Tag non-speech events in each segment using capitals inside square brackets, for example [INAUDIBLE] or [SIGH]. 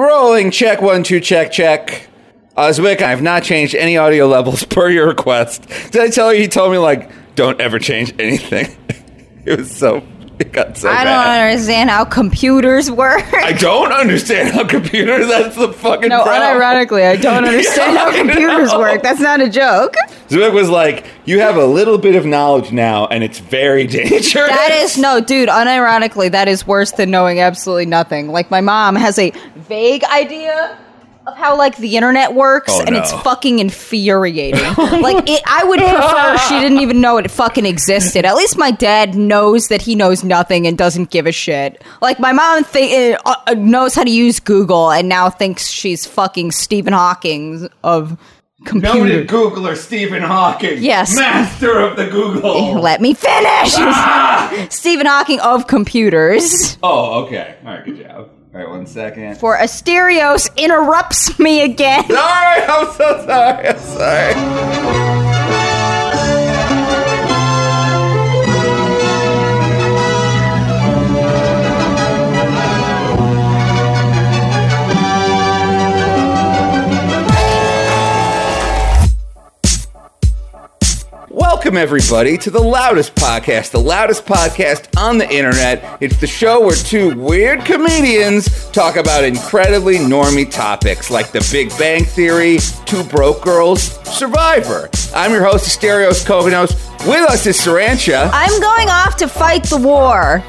Rolling check one two check check. Uh, Oswick, I have not changed any audio levels [LAUGHS] per your request. Did I tell you? He told me like, don't ever change anything. [LAUGHS] it was so. [LAUGHS] It got so I don't understand how computers work. I don't understand how computers. That's the fucking no, problem. unironically, I don't [LAUGHS] understand how computers work. That's not a joke. Zwick was like, "You have a little bit of knowledge now, and it's very [LAUGHS] dangerous." That is no, dude. Unironically, that is worse than knowing absolutely nothing. Like my mom has a vague idea of how like the internet works, Oh, and it's fucking infuriating. [LAUGHS] like it, I would prefer she didn't even know it fucking existed. At least my dad knows that he knows nothing and doesn't give a shit. Like my mom th- uh, uh, knows how to use Google and now thinks she's fucking Stephen Hawking of computers. Noted Googler Stephen Hawking. Yes. Master of the Google. Let me finish. Ah! Stephen Hawking of computers. Oh, okay. All right, good job. All right, one second. For Asterios interrupts me again. [LAUGHS] Sorry, I'm so sorry. I'm sorry. Welcome, everybody, to the loudest podcast, the loudest podcast on the internet. It's the show where two weird comedians talk about incredibly normy topics like the Big Bang Theory, Two Broke Girls, Survivor. I'm your host, Asterios Kokkinos. With us is Sarancha. I'm going off to fight the war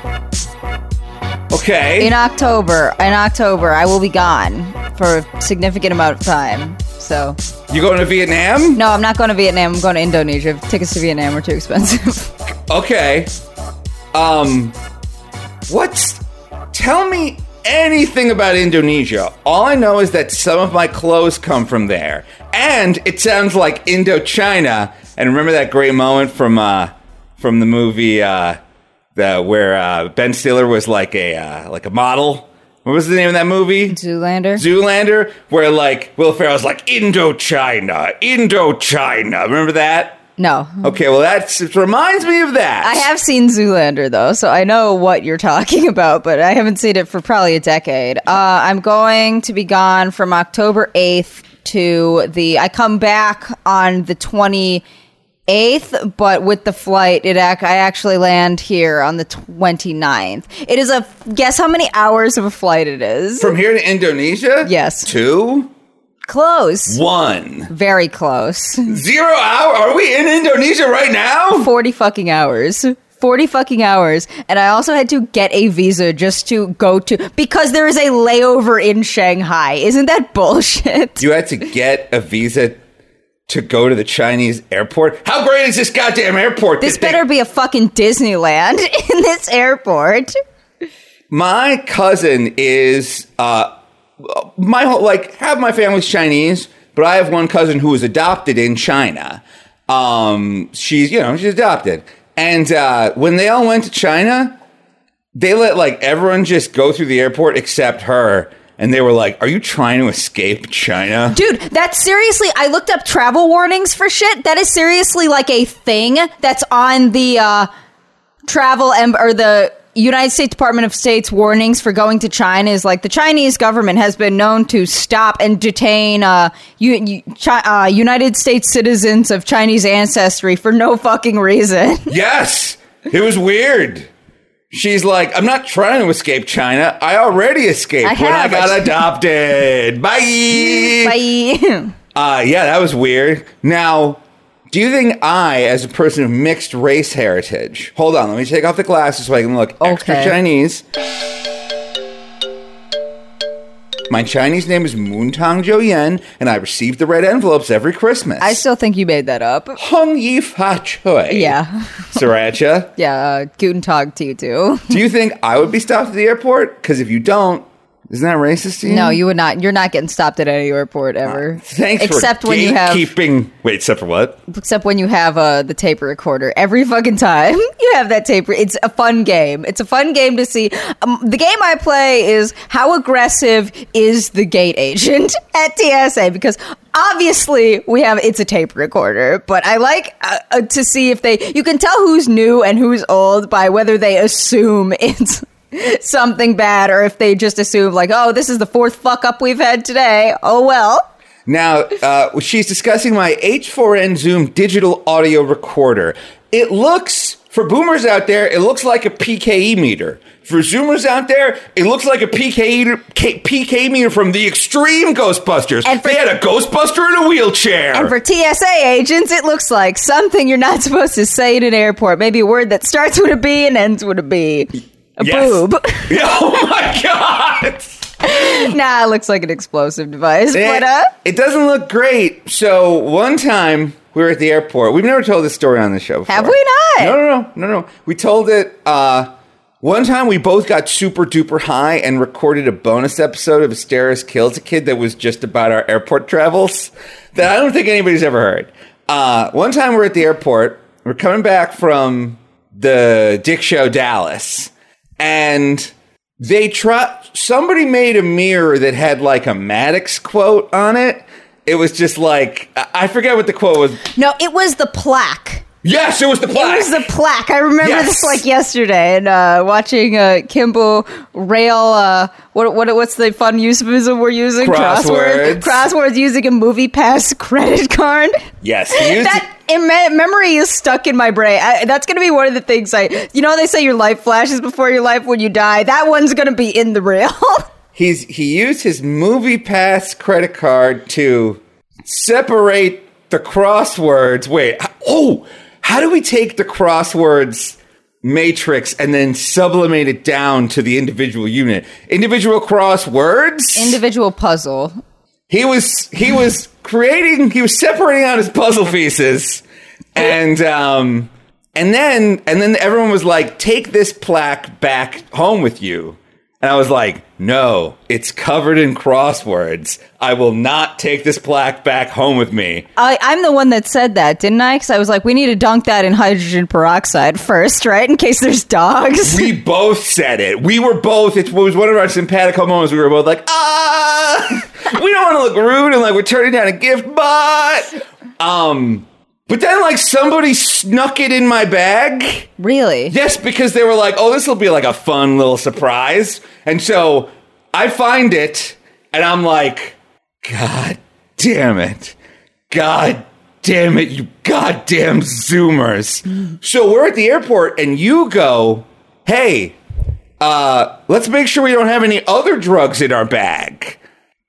Okay. in October. In October, I will be gone for a significant amount of time. So, You going to Vietnam? no, I'm not going to Vietnam. I'm going to Indonesia. Tickets to Vietnam are too expensive. [LAUGHS] Okay. Um, what's. Tell me anything about Indonesia. All I know is that some of my clothes come from there. And it sounds like Indochina. And remember that great moment from uh, from the movie uh, the, where uh, Ben Stiller was like a uh, like a model? What was the name of that movie? Zoolander. Zoolander, where like Will Ferrell's like Indochina, Indochina. Remember that? no. Okay, well that reminds me of that. I have seen Zoolander though, so I know what you're [LAUGHS] talking about, but I haven't seen it for probably a decade. Uh, I'm going to be gone from October 8th to the. I come back on the 28th, but with the flight, it ac- I actually land here on the 29th. It is a guess how many hours of a flight it is. From here to Indonesia? Yes. Two? Close. One. Very close. Zero hour? Are we in Indonesia right now? 40 fucking hours. 40 fucking hours. And I also had to get a visa just to go to, because there is a layover in Shanghai. Isn't that bullshit? You had to get a visa to go to the Chinese airport? How great is this goddamn airport? This better be a fucking Disneyland [LAUGHS] in this airport. My cousin is uh my whole like half my family's Chinese, but I have one cousin who was adopted in China. Um she's you know, she's adopted. And uh when they all went to China, they let like everyone just go through the airport except her. And they were like, Are you trying to escape China? Dude, that's seriously, I looked up travel warnings for shit. That is seriously like a thing that's on the uh, travel em- or the United States Department of State's warnings for going to China is like the Chinese government has been known to stop and detain uh, U- U- Chi- uh, United States citizens of Chinese ancestry for no fucking reason. Yes. It was weird. She's like, I'm not trying to escape China. I already escaped I when I got [LAUGHS] adopted. Bye. [LAUGHS] Bye. [LAUGHS] Uh, yeah, that was weird. Now, do you think I, as a person of mixed race heritage, hold on, let me take off the glasses so I can look extra Okay. Chinese. My Chinese name is Moontang Zhou Yen, and I receive the red envelopes every Christmas. I still think you made that up. Hung Yi Fa Chui. Yeah. [LAUGHS] Sriracha. Yeah, uh, Guten Tag to you too. Do you think I would be stopped at the airport? Because if you don't, isn't that racist to you? No, you would not. You're not getting stopped at any airport ever. Thanks except for when you have keeping. Wait, except for what? except when you have uh, the tape recorder. Every fucking time [LAUGHS] you have that tape. It's a fun game. It's a fun game to see. Um, the game I play is how aggressive is the gate agent [LAUGHS] at TSA because obviously we have it's a tape recorder, but I like uh, uh, to see if they. You can tell who's new and who's old by whether they assume [LAUGHS] it's [LAUGHS] something bad or if they just assume like, oh, this is the fourth fuck up we've had today. Oh well. Now, uh, she's discussing my H4n Zoom digital audio recorder. It looks, for boomers out there, it looks like a PKE meter. For Zoomers out there, it looks like a PKE, K- PK meter from the extreme Ghostbusters. And for- they had a Ghostbuster in a wheelchair. And for TSA agents, it looks like something you're not [LAUGHS] supposed to say in an airport. Maybe a word that starts with a B and ends with a B. A Yes. boob. [LAUGHS] oh my god! nah, it looks like an explosive device. It, but uh it doesn't look great. So one time we were at the airport. We've never told this story on the show. Before. Have we not? No, no, no, no, no. We told it. Uh, one time we both got super duper high and recorded a bonus episode of Asterios Kills a Kid that was just about our airport travels that I don't think anybody's ever heard. Uh, one time we're at the airport. We're coming back from the Dick Show Dallas, and they try. Somebody made a mirror that had like a Maddox quote on it. It was just like I I forget what the quote was. no, it was the plaque. Yes, it was the plaque. It was the plaque. I remember Yes. this like yesterday, and uh, watching uh, Kimball rail. Uh, what what what's the fun euphemism we're using? Crosswords. Crosswords using a movie pass [LAUGHS] credit card. yes, he used that in me- memory is stuck in my brain. I, that's going to be one of the things I. You know, they say your life flashes before your life when you die. That one's going to be in the reel. [LAUGHS] He's he used his movie pass credit card to separate the crosswords. Wait, oh, how do we take the crosswords matrix and then sublimate it down to the individual unit? Individual crosswords. Individual puzzle. he was he was creating he was separating out his puzzle pieces and um and then and then everyone was like take this plaque back home with you and i was like no it's covered in crosswords i will not take this plaque back home with me I, I'm the one that said that, didn't I? Because I was like, we need to dunk that in hydrogen peroxide first, right? In case there's dogs. we [LAUGHS] both said it we were both it was one of our simpatico moments we were both like ah [LAUGHS] we don't want to look rude and like we're turning down a gift but um but then like somebody snuck it in my bag really? yes because they were like oh this will be like a fun little surprise and so i find it and i'm like god damn it god damn it you goddamn zoomers so we're at the airport and you go hey uh, let's make sure we don't have any other drugs in our bag.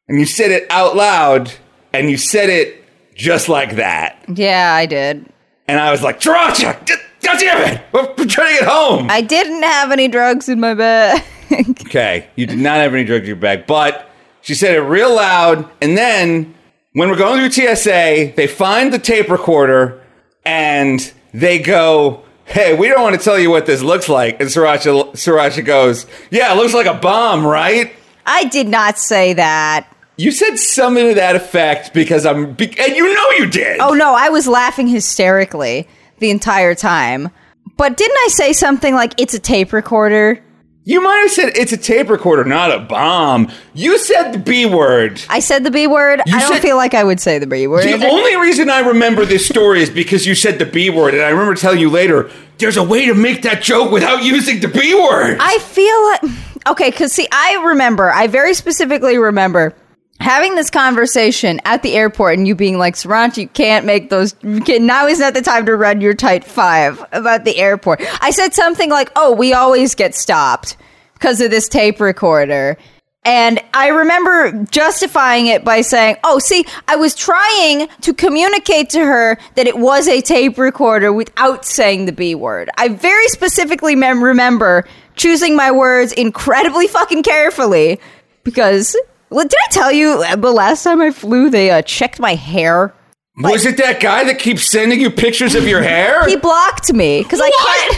And you said it out loud, and you said it just like that. Yeah, I did. And I was like, Sriracha, God damn it, we're, we're trying to get home. I didn't have any drugs in my bag. [LAUGHS] okay, you did not have any drugs in your bag, but she said it real loud. And then when we're going through TSA, they find the tape recorder and they go, Hey, we don't want to tell you what this looks like. And Sriracha, Sriracha goes, Yeah, it looks like a bomb, right? I did not say that. You said something to that effect because I'm, be- and you know you did. Oh no, I was laughing hysterically the entire time. But didn't I say something like it's a tape recorder? You might have said it's a tape recorder, not a bomb. You said the B word. I said the B word. You I don't said- feel like I would say the B word. The only reason I remember this story is because you said the B word, and I remember telling you later, there's a way to make that joke without using the B word. I feel like okay, because see, I remember, I very specifically remember having this conversation at the airport and you being like, Sarant, you can't make those. Can, now is not the time to run your tight five about the airport. I said something like, "Oh, we always get stopped because of this tape recorder." And I remember justifying it by saying, Oh, see, I was trying to communicate to her that it was a tape recorder without saying the B word. I very specifically mem- remember choosing my words incredibly fucking carefully because, well, did I tell you uh, the last time I flew, they uh, checked my hair? Was it that guy that keeps sending you pictures of your [LAUGHS] hair? He blocked me because I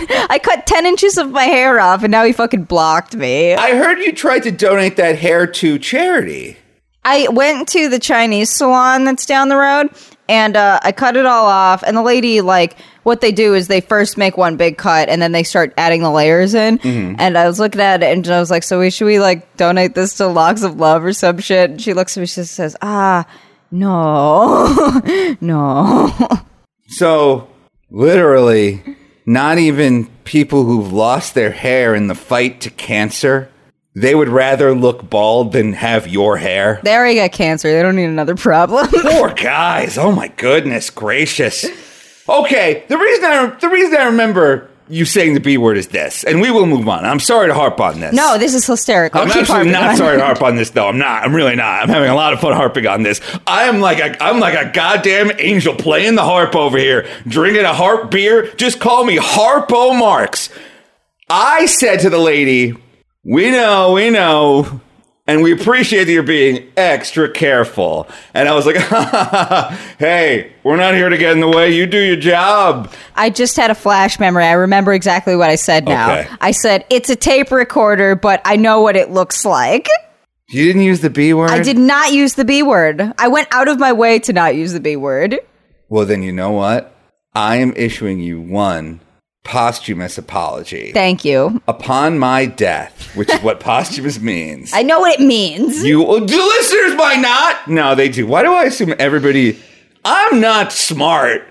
cut, I cut 10 inches of my hair off and now he fucking blocked me. I heard you tried to donate that hair to charity. I went to the Chinese salon that's down the road and uh, I cut it all off. And the lady, like, what they do is they first make one big cut and then they start adding the layers in. And I was looking at it and I was like, so we, should we, like, donate this to Locks of Love or some shit? And she looks at me, she says, ah, no, [LAUGHS] no. So, literally, not even people who've lost their hair in the fight to cancer, they would rather look bald than have your hair. They already got cancer. They don't need another problem. [LAUGHS] Poor guys. Oh my goodness gracious. Okay, the reason I the reason I remember you saying the B word is this, and we will move on. I'm sorry to harp on this. no, this is hysterical. I'm Keep actually harping not sorry to harp on this though. I'm not. I'm really not. I'm having a lot of fun harping on this. I am like a I'm like a goddamn angel playing the harp over here, drinking a harp beer. Just call me Harpo Marx. I said to the lady, "We know, we know." And we appreciate that you're being extra careful. And I was like, [LAUGHS] hey, we're not here to get in the way. You do your job. I just had a flash memory. I remember exactly what I said now. Okay. I said, it's a tape recorder, but I know what it looks like. You didn't use the B word? I did not use the B word. I went out of my way to not use the B word. Well, then you know what? I am issuing you one posthumous apology. Thank you. Upon my death, which is what [LAUGHS] posthumous means. I know what it means. you the listeners might not. No, they do. Why do I assume everybody? I'm not smart.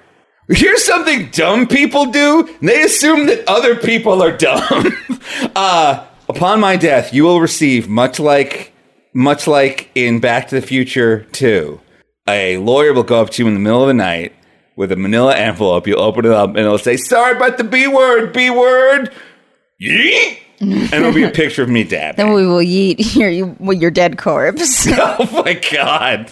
Here's something dumb people do. They assume that other people are dumb. [LAUGHS] uh, upon my death, you will receive much like much like in Back to the Future 2. A lawyer will go up to you in the middle of the night with a manila envelope. You'll open it up and it'll say, "Sorry about the B word, B word." Yeet. and it'll be a picture of me dabbing. then we will eat your, your dead corpse. [LAUGHS] Oh my god.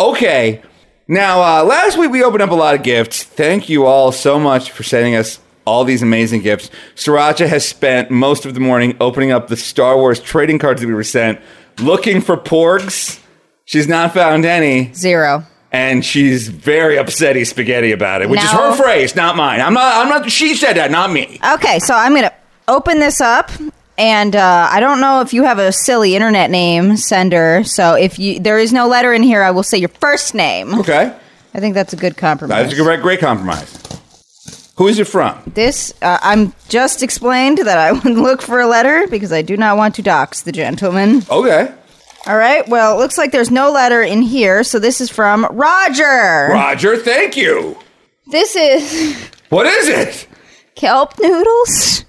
Okay. Now, uh, last week we opened up a lot of gifts. Thank you all so much for sending us all these amazing gifts. Sriracha has spent most of the morning opening up the Star Wars trading cards that we were sent, looking for porgs. She's not found any, Zero. And she's very upsetty spaghetti about it, which is No. her phrase, not mine. I'm not. I'm not. She said that, not me. Okay, so I'm gonna open this up, and uh, I don't know if you have a silly internet name sender. So if you there is no letter in here, I will say your first name. Okay, I think that's a good compromise. that's a great, great compromise. Who is it from? This uh, I'm just explained that I [LAUGHS] would look for a letter because I do not want to dox the gentleman. Okay, All right. Well, it looks like there's no letter in here, so this is from Roger. Roger. Thank you. This is What is it? kelp noodles.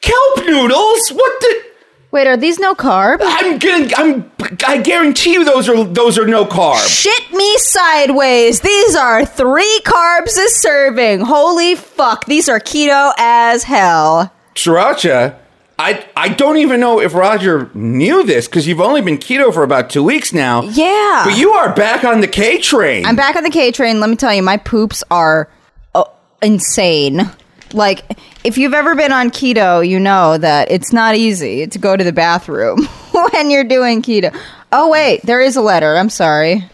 Kelp noodles? What the? Wait, are these no carb? I'm gonna. I'm. I guarantee you, those are those are no carbs. Shit me sideways. These are three carbs a serving. Holy fuck. These are keto as hell. Sriracha. I I don't even know if Roger knew this because you've only been keto for about two weeks now. Yeah. But you are back on the K train. I'm back on the K train. Let me tell you, my poops are uh, insane. Like, if you've ever been on keto, you know that it's not easy to go to the bathroom [LAUGHS] when you're doing keto. Oh, wait, there is a letter. I'm sorry.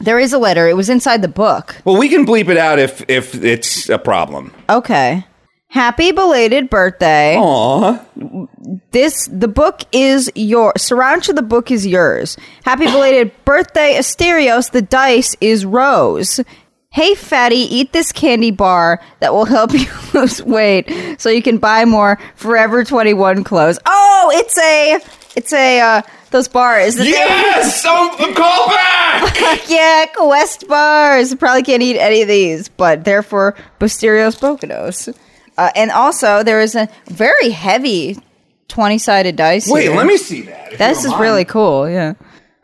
There is a letter. It was inside the book. well, we can bleep it out if if it's a problem. Okay. Happy belated birthday. Aw. This the book is your Sriracha. The book is yours. Happy [GASPS] belated birthday, Asterios. The dice is Rose. Hey, fatty, eat this candy bar that will help [LAUGHS] you lose weight, so you can buy more Forever Twenty One clothes. Oh, it's a, it's a uh, those bars. [LAUGHS] Yes, I'm the callback. [LAUGHS] yeah, Quest bars. Probably can't eat any of these, but they're for Posterios Bocados. Uh, and also, there is a very heavy twenty-sided dice. Wait, here. let me see that. This is don't really cool. Yeah.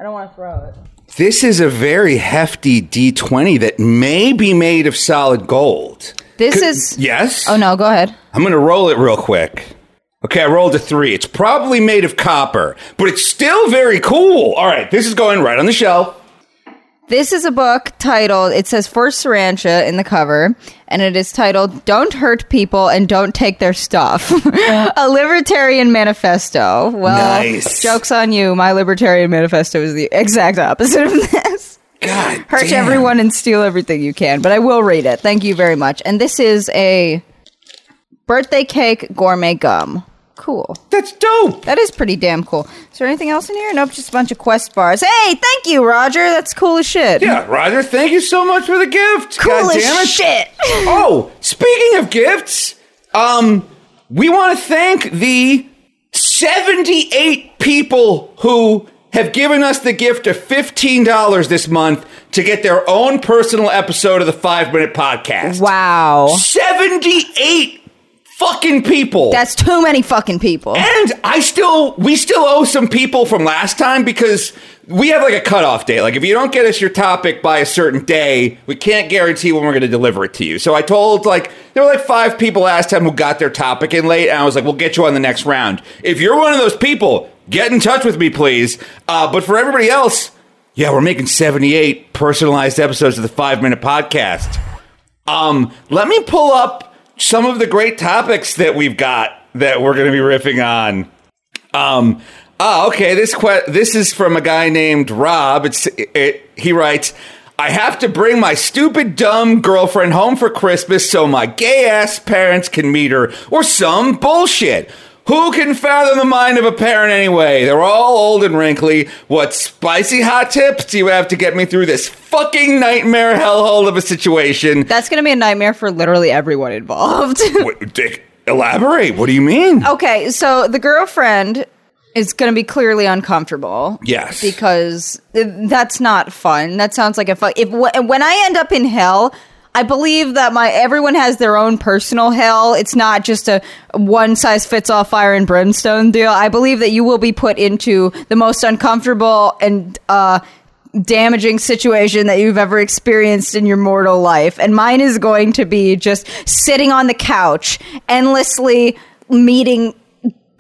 I don't want to throw it. This is a very hefty D20 that may be made of solid gold. This Could- is. yes. Oh no, go ahead. I'm going to roll it real quick. Okay, I rolled a three. It's probably made of copper, but it's still very cool. All right, this is going right on the shelf. This is a book titled. It says for Sarancha in the cover, and it is titled "Don't Hurt People and Don't Take Their Stuff." [LAUGHS] a libertarian manifesto. Well, Nice. jokes on you. My libertarian manifesto is the exact opposite of this. God, Hurt damn. everyone and steal everything you can, but I will read it. Thank you very much. And this is a birthday cake gourmet gum. Cool. That's dope. That is pretty damn cool. Is there anything else in here? Nope, just a bunch of quest bars. Hey, thank you, Roger. That's cool as shit. Yeah, Roger, thank you so much for the gift. Cool God as shit. [LAUGHS] Oh, speaking of gifts, um, we want to thank the 78 people who have given us the gift of $15 this month to get their own personal episode of the 5 Minute Podcast. Wow. 78 fucking people. That's too many fucking people. And I still, we still owe some people from last time because we have like a cutoff date. Like if you don't get us your topic by a certain day, we can't guarantee when we're going to deliver it to you. So I told like there were like five people last time who got their topic in late, and I was like, we'll get you on the next round. If you're one of those people, get in touch with me, please. Uh, but for everybody else, yeah, we're making 78 personalized episodes of the Five Minute Podcast. Um, let me pull up some of the great topics that we've got that we're going to be riffing on. Um, ah, okay. This que- this is from a guy named Rob. It's it, he writes. I have to bring my stupid, dumb girlfriend home for Christmas so my gay ass parents can meet her, or some bullshit. Who can fathom the mind of a parent anyway? They're all old and wrinkly. What spicy hot tips do you have to get me through this fucking nightmare hellhole of a situation? That's going to be a nightmare for literally everyone involved. [LAUGHS] Wait, Dick, elaborate. What do you mean? okay, so the girlfriend is going to be clearly uncomfortable. Yes. Because uh, that's not fun. That sounds like a fun. If when I end up in hell, I believe that my everyone has their own personal hell. It's not just a one size fits all fire and brimstone deal. I believe that you will be put into the most uncomfortable and uh damaging situation that you've ever experienced in your mortal life. And mine is going to be just sitting on the couch, endlessly meeting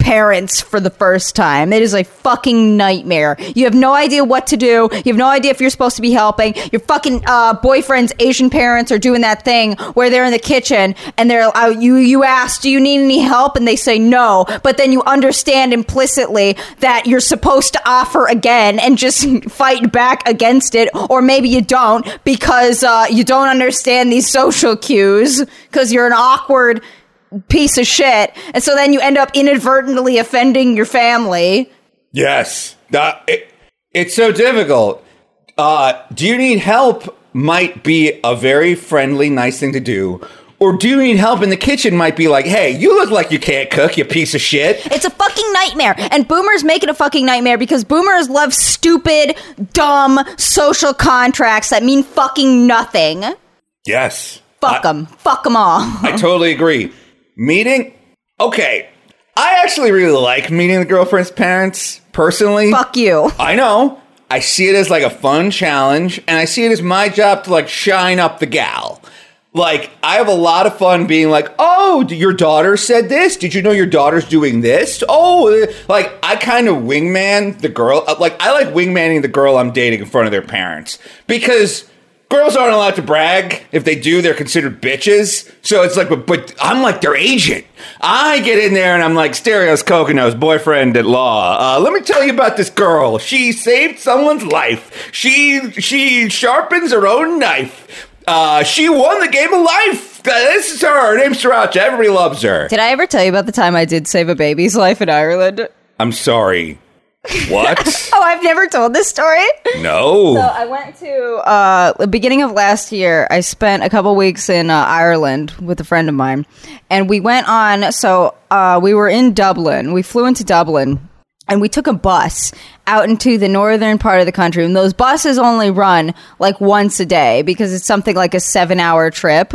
parents for the first time. It is a fucking nightmare. You have no idea what to do. You have no idea if you're supposed to be helping. Your fucking uh, boyfriend's Asian parents are doing that thing where they're in the kitchen and they're uh, you you ask, "Do you need any help?" and they say no, but then you understand implicitly that you're supposed to offer again and just [LAUGHS] fight back against it, or maybe you don't because uh, you don't understand these social cues because you're an awkward piece of shit. And so then you end up inadvertently offending your family. Yes. Uh, it, it's so difficult. Uh, do you need help? Might be a very friendly, nice thing to do. Or do you need help in the kitchen? Might be like, hey, you look like you can't cook, you piece of shit. It's a fucking nightmare. And boomers make it a fucking nightmare because boomers love stupid, dumb social contracts that mean fucking nothing. Yes. Fuck them. Fuck them all. I totally agree. Meeting? Okay. I actually really like meeting the girlfriend's parents personally. Fuck you. I know. I see it as like a fun challenge, and I see it as my job to like shine up the gal. Like, I have a lot of fun being like, oh, your daughter said this. Did you know your daughter's doing this? Oh, uh," like, I kind of wingman the girl. uh, Like, I like wingmanning the girl I'm dating in front of their parents because girls aren't allowed to brag. If they do, they're considered bitches. So it's like, but, but I'm like their agent. I get in there and I'm like, Asterios Kokkinos, boyfriend at law. Uh, let me tell you about this girl. She saved someone's life. She she sharpens her own knife. Uh, she won the game of life. Uh, This is her. Her name's Sriracha. Everybody loves her. Did I ever tell you about the time I did save a baby's life in Ireland? I'm sorry. What? [LAUGHS] Oh, I've never told this story. no. So I went to uh, the beginning of last year. I spent a couple weeks in uh, Ireland with a friend of mine, and we went on. So uh, we were in Dublin. We flew into Dublin, and we took a bus out into the northern part of the country. And those buses only run like once a day because it's something like a seven-hour trip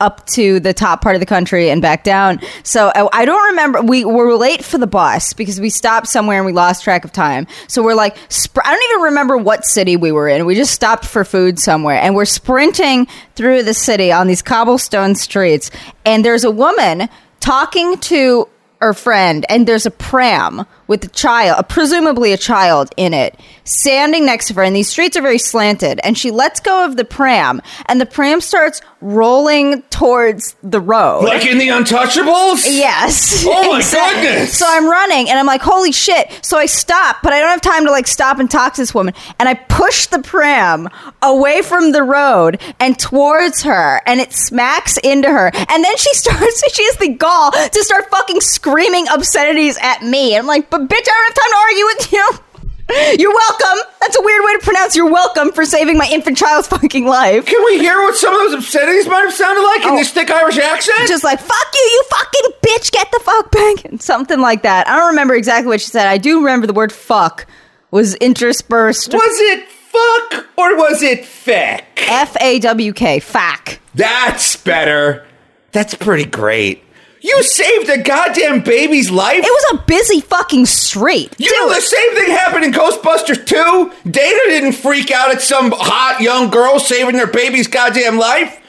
up to the top part of the country and back down. So I, don't remember. We were late for the bus because we stopped somewhere and we lost track of time. So we're like, I don't even remember what city we were in. We just stopped for food somewhere and we're sprinting through the city on these cobblestone streets. And there's a woman talking to her friend and there's a pram with a child, presumably a child in it, standing next to her. And these streets are very slanted. And she lets go of the pram and the pram starts rolling towards the road. like in the Untouchables? Yes. Oh my [LAUGHS] Exact- goodness. So I'm running and I'm like, holy shit. So I stop, but I don't have time to like stop and talk to this woman. And I push the pram away from the road and towards her and it smacks into her. And then she [LAUGHS] starts, she has the gall to start fucking screaming obscenities at me. And I'm like, but bitch, I don't have time to argue with you. [LAUGHS] You're welcome. That's a weird way to pronounce you're welcome for saving my infant child's fucking life. Can we hear what some of those obscenities might have sounded like in Oh. this thick Irish accent? just like fuck you you fucking bitch get the fuck back And [LAUGHS] something like that i don't remember exactly what she said i do remember the word fuck was interspersed. Was it fuck or was it feck? F A W K, fack. That's better. That's pretty great. You saved a goddamn baby's life. It was a busy fucking street. You know the same thing happened in Ghostbusters 2? Dana didn't freak out at some hot young girl saving their baby's goddamn life.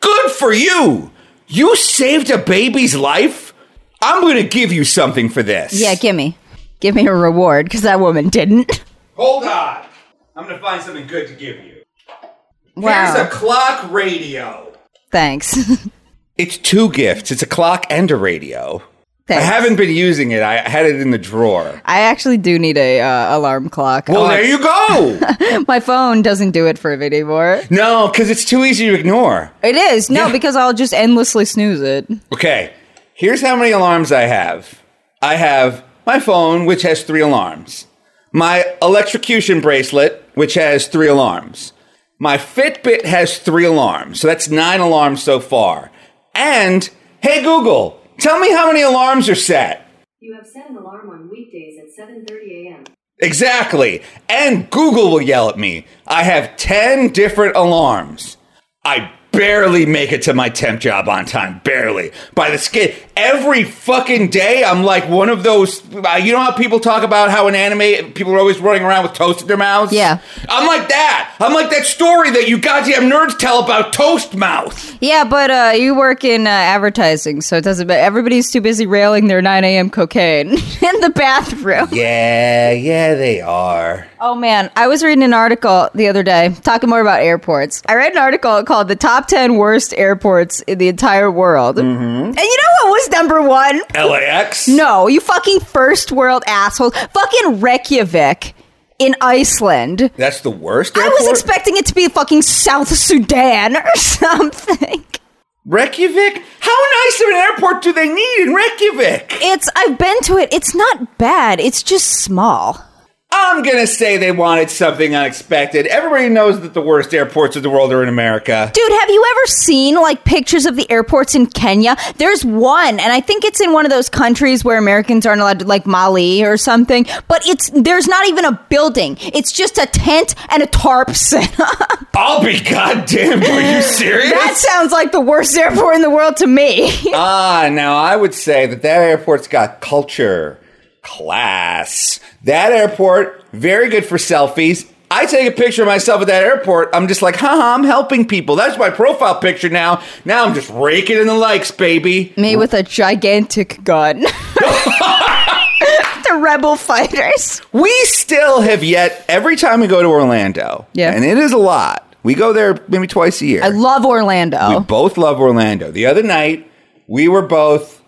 Good for you. You saved a baby's life? I'm going to give you something for this. Yeah, gimme. Give me a reward, because that woman didn't. Hold on. I'm going to find something good to give you. Wow. Here's a clock radio. Thanks. [LAUGHS] It's two gifts. It's a clock and a radio. Thanks. I haven't been using it. I had it in the drawer. I actually do need a uh, alarm clock. Well, Oh, there you go. [LAUGHS] My phone doesn't do it for me anymore. no, because it's too easy to ignore. It is. No, Yeah. because I'll just endlessly snooze it. Okay, here's how many alarms I have. I have my phone, which has three alarms. My electrocution bracelet, which has three alarms. My Fitbit has three alarms. So that's nine alarms so far. And, hey Google, tell me how many alarms are set. You have set an alarm on weekdays at 7:30 a.m. Exactly. And Google will yell at me. I have 10 different alarms. I barely make it to my temp job on time. Barely. By the skin. Every fucking day, I'm like one of those. uh, You know how people talk about how in anime, people are always running around with toast in their mouths? Yeah. I'm like that. I'm like that story that you goddamn nerds tell about toast mouth. Yeah, but uh, you work in uh, advertising, so it doesn't matter. Everybody's too busy railing their 9 a.m. cocaine [LAUGHS] in the bathroom. Yeah, yeah, they are. Oh man, I was reading an article the other day talking more about airports. I read an article called "The Top 10 Worst Airports in the Entire World," Mm-hmm. and you know what was number one? LAX? No, you fucking first world assholes. Fucking Reykjavik in Iceland. That's the worst I was expecting it to be fucking South Sudan or [LAUGHS] something. Reykjavik? How nice of an airport do they need in Reykjavik? It's I've been to it. It's not bad. It's just small. I'm gonna say they wanted something unexpected. Everybody knows that the worst airports of the world are in America. Dude, have you ever seen like pictures of the airports in Kenya? There's one, and I think it's in one of those countries where Americans aren't allowed to, like Mali or something. But it's there's not even a building. It's just a tent and a tarp set [LAUGHS] up. I'll be goddamn. Are you [LAUGHS] serious? that sounds like the worst airport in the world to me. [LAUGHS] ah, now I would say that that airport's got culture, class. That airport, very good for selfies. I take a picture of myself at that airport. I'm just like, haha, I'm helping people. That's my profile picture now. Now I'm just raking in the likes, baby. me with a gigantic gun. [LAUGHS] the rebel fighters. We still have yet, every time we go to Orlando, Yeah. and it is a lot, we go there maybe twice a year. I love Orlando. We both love Orlando. The other night, we were both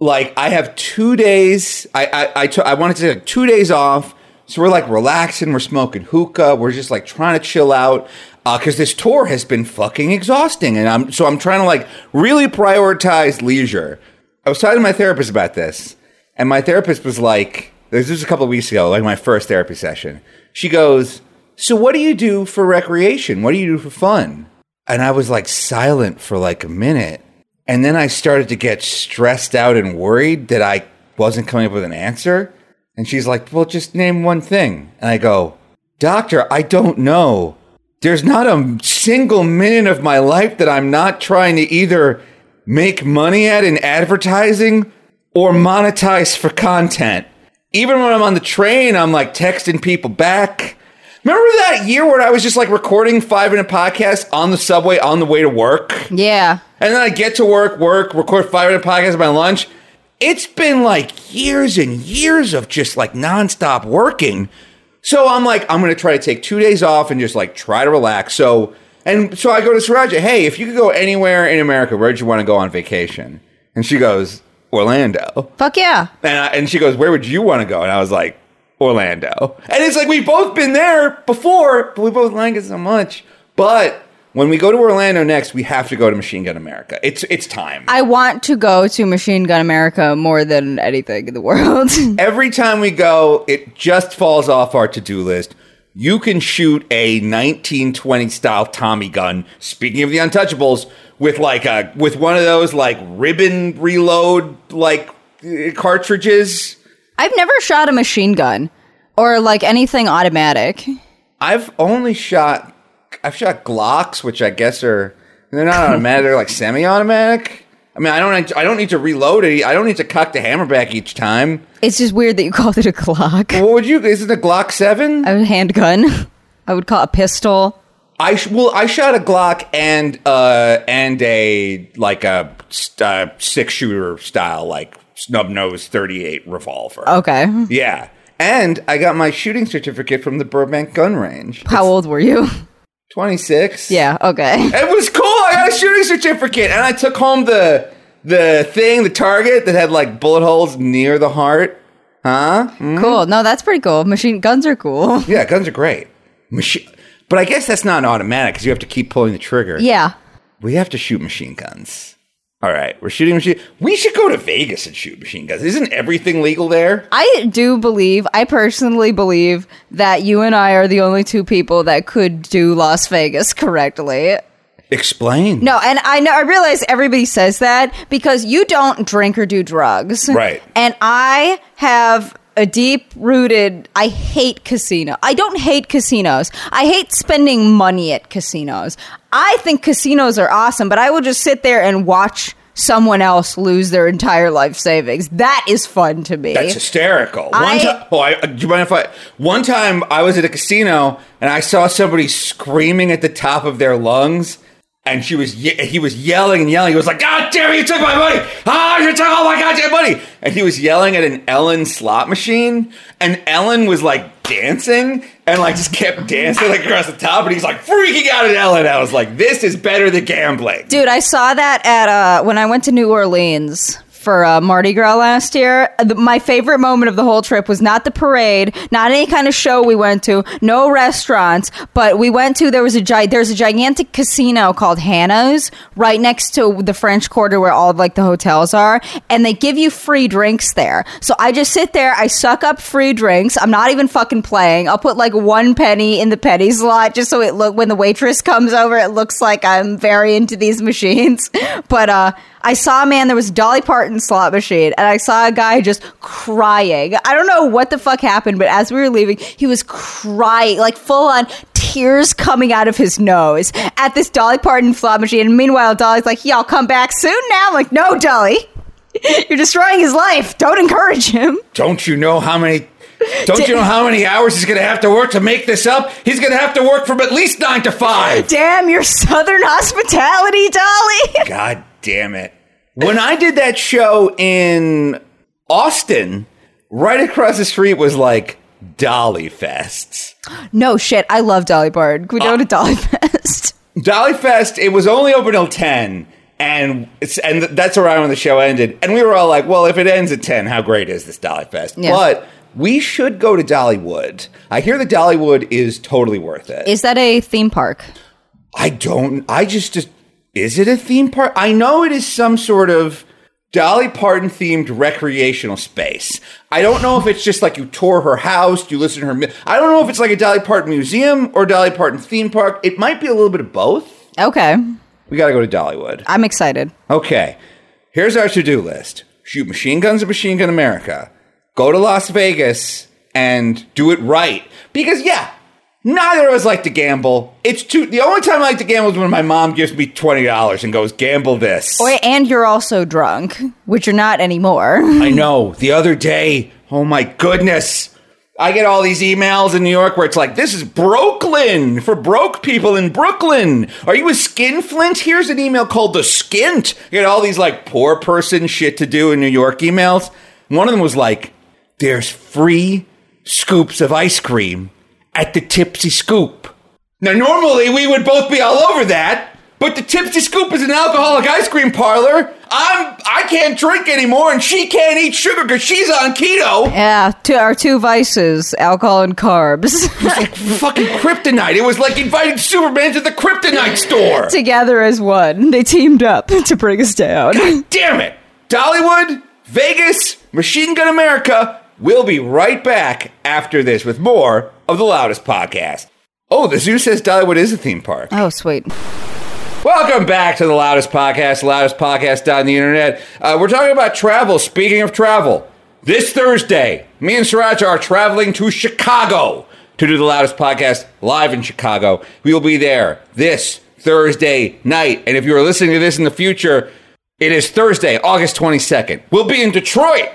like, I have two days. I I I wanted to take two days off, so we're like relaxing. We're smoking hookah. We're just like trying to chill out uh, because this tour has been fucking exhausting, and I'm so I'm trying to like really prioritize leisure. I was talking to my therapist about this, and my therapist was like, "This was a couple of weeks ago, like my first therapy session." She goes, "So what do you do for recreation? What do you do for fun?" And I was like silent for like a minute. And then I started to get stressed out and worried that I wasn't coming up with an answer. And she's like, Well, just name one thing. And I go, Doctor, I don't know. There's not a single minute of my life that I'm not trying to either make money at in advertising or monetize for content. Even when I'm on the train, I'm like texting people back. Remember that year where I was just like recording five minute podcasts on the subway on the way to work? yeah. And then I get to work, work, record five minute podcast at my lunch. It's been like years and years of just like nonstop working. So I'm like, I'm gonna try to take two days off and just like try to relax. So and so I go to Sarancha, hey, if you could go anywhere in America, where'd you want to go on vacation? And she goes, Orlando. Fuck yeah. And, I, and she goes, Where would you want to go? And I was like, Orlando. And it's like, we've both been there before, but we both like it so much. But when we go to Orlando next, we have to go to Machine Gun America. It's it's time. I want to go to Machine Gun America more than anything in the world. [LAUGHS] Every time we go, it just falls off our to do list. You can shoot a 1920 style Tommy gun. Speaking of the Untouchables, with like a with one of those like ribbon reload like cartridges. I've never shot a machine gun or like anything automatic. I've only shot. I've shot Glocks, which I guess are they're not [LAUGHS] automatic. they're like semi-automatic. I mean, I don't. I don't need to reload it. I don't need to cock the hammer back each time. It's just weird that you [LAUGHS] called it a Glock. What would you? Is it a Glock Seven? A handgun. [LAUGHS] I would call it a pistol. I sh- well, I shot a Glock and uh and a like a uh, six shooter style like snub nose thirty eight revolver. Okay. Yeah, and I got my shooting certificate from the Burbank gun range. How old were you? Twenty six. Yeah. Okay. It was cool. I got a shooting certificate, and I took home the the thing, the target that had like bullet holes near the heart. Huh? Mm. Cool. No, that's pretty cool. Machine guns are cool. [LAUGHS] Yeah, guns are great. Machine, but I guess that's not automatic because you have to keep pulling the trigger. Yeah. We have to shoot machine guns. All right, we're shooting machine. We should go to Vegas and shoot machine guns. Isn't everything legal there? I do believe, I personally believe that you and I are the only two people that could do Las Vegas correctly. Explain. No, and I know I realize everybody says that because you don't drink or do drugs. Right. And I have a deep rooted I hate casino. I don't hate casinos. I hate spending money at casinos. I think casinos are awesome, but I will just sit there and watch someone else lose their entire life savings. That is fun to me. That's hysterical. One time, oh, I, uh, do you mind if I? One time, I was at a casino and I saw somebody screaming at the top of their lungs, and she was ye- he was yelling and yelling. He was like, "God damn it, you took my money! Ah, you took all my goddamn money!" And he was yelling at an Ellen slot machine, and Ellen was like dancing and like just kept dancing like across the top, and he's like freaking out at Ellen. I was like, "This is better than gambling." Dude, I saw that at uh, when I went to New Orleans for uh, Mardi Gras last year. The, my favorite moment of the whole trip was not the parade, not any kind of show we went to, no restaurants, but we went to there was a gi- there's a gigantic casino called Harrah's right next to the French Quarter where all of like the hotels are, and they give you free drinks there. So I just sit there, I suck up free drinks. I'm not even fucking playing. I'll put like one penny in the penny slot just so it look when the waitress comes over, it looks like I'm very into these machines. [LAUGHS] But uh I saw a man, there was Dolly Parton slot machine, and I saw a guy just crying. I don't know what the fuck happened, but as we were leaving, he was crying, like full on tears coming out of his nose at this Dolly Parton slot machine. And meanwhile, Dolly's like, y'all come back soon now? I'm like, no, Dolly. [LAUGHS] You're destroying his life. Don't encourage him. Don't you know how many? Don't you know how many hours he's going to have to work to make this up? He's going to have to work from at least nine to five. Damn your southern hospitality, Dolly. [LAUGHS] God damn it! When I did that show in Austin, right across the street was like Dolly Fests. no shit. I love Dolly Parton. Can we go uh, to Dolly Fest? [LAUGHS] Dolly Fest. It was only open till ten, and it's and that's around when the show ended. And we were all like, "Well, if it ends at ten, how great is this Dolly Fest?" Yeah. But we should go to Dollywood. I hear that Dollywood is totally worth it. Is that a theme park? I don't. I just, just is it a theme park? I know it is some sort of Dolly Parton themed recreational space. I don't know if it's just like you tour her house, you listen to her. I don't know if it's like a Dolly Parton museum or Dolly Parton theme park. It might be a little bit of both. Okay. We got to go to Dollywood. I'm excited. Okay, here's our to do list: shoot machine guns at Machine Gun America, go to Las Vegas, and do it right. Because yeah, neither of us like to gamble. It's too. The only time I like to gamble is when my mom gives me twenty dollars and goes, "Gamble this." Oh, and you're also drunk, which you're not anymore. I know. The other day, oh my goodness. I get all these emails in New York where it's like, this is Brooklyn for broke people in Brooklyn. Are you a skinflint? Here's an email called the skint. You get all these like poor person shit to do in New York emails. One of them was like, there's free scoops of ice cream at the Tipsy Scoop. Now, normally we would both be all over that, but the Tipsy Scoop is an alcoholic ice cream parlor. I'm I can't drink anymore, and she can't eat sugar because she's on keto. Yeah, two, our two vices, alcohol and carbs, Like [LAUGHS] fucking kryptonite. It was like inviting Superman to the kryptonite store. together as one. They teamed up [LAUGHS] to bring us down. Damn it! Dollywood, Vegas, Machine Gun America. We'll be right back after this with more of the loudest podcast. Oh, the zoo says Dollywood is a theme park. Oh, sweet. Welcome back to the loudest podcast, the loudest podcast on the internet. Uh, we're talking about travel. Speaking of travel, this Thursday, me and Sriracha are traveling to Chicago to do the loudest podcast live in Chicago. We will be there this Thursday night. And if you are listening to this in the future, it is Thursday, August 22nd. We'll be in Detroit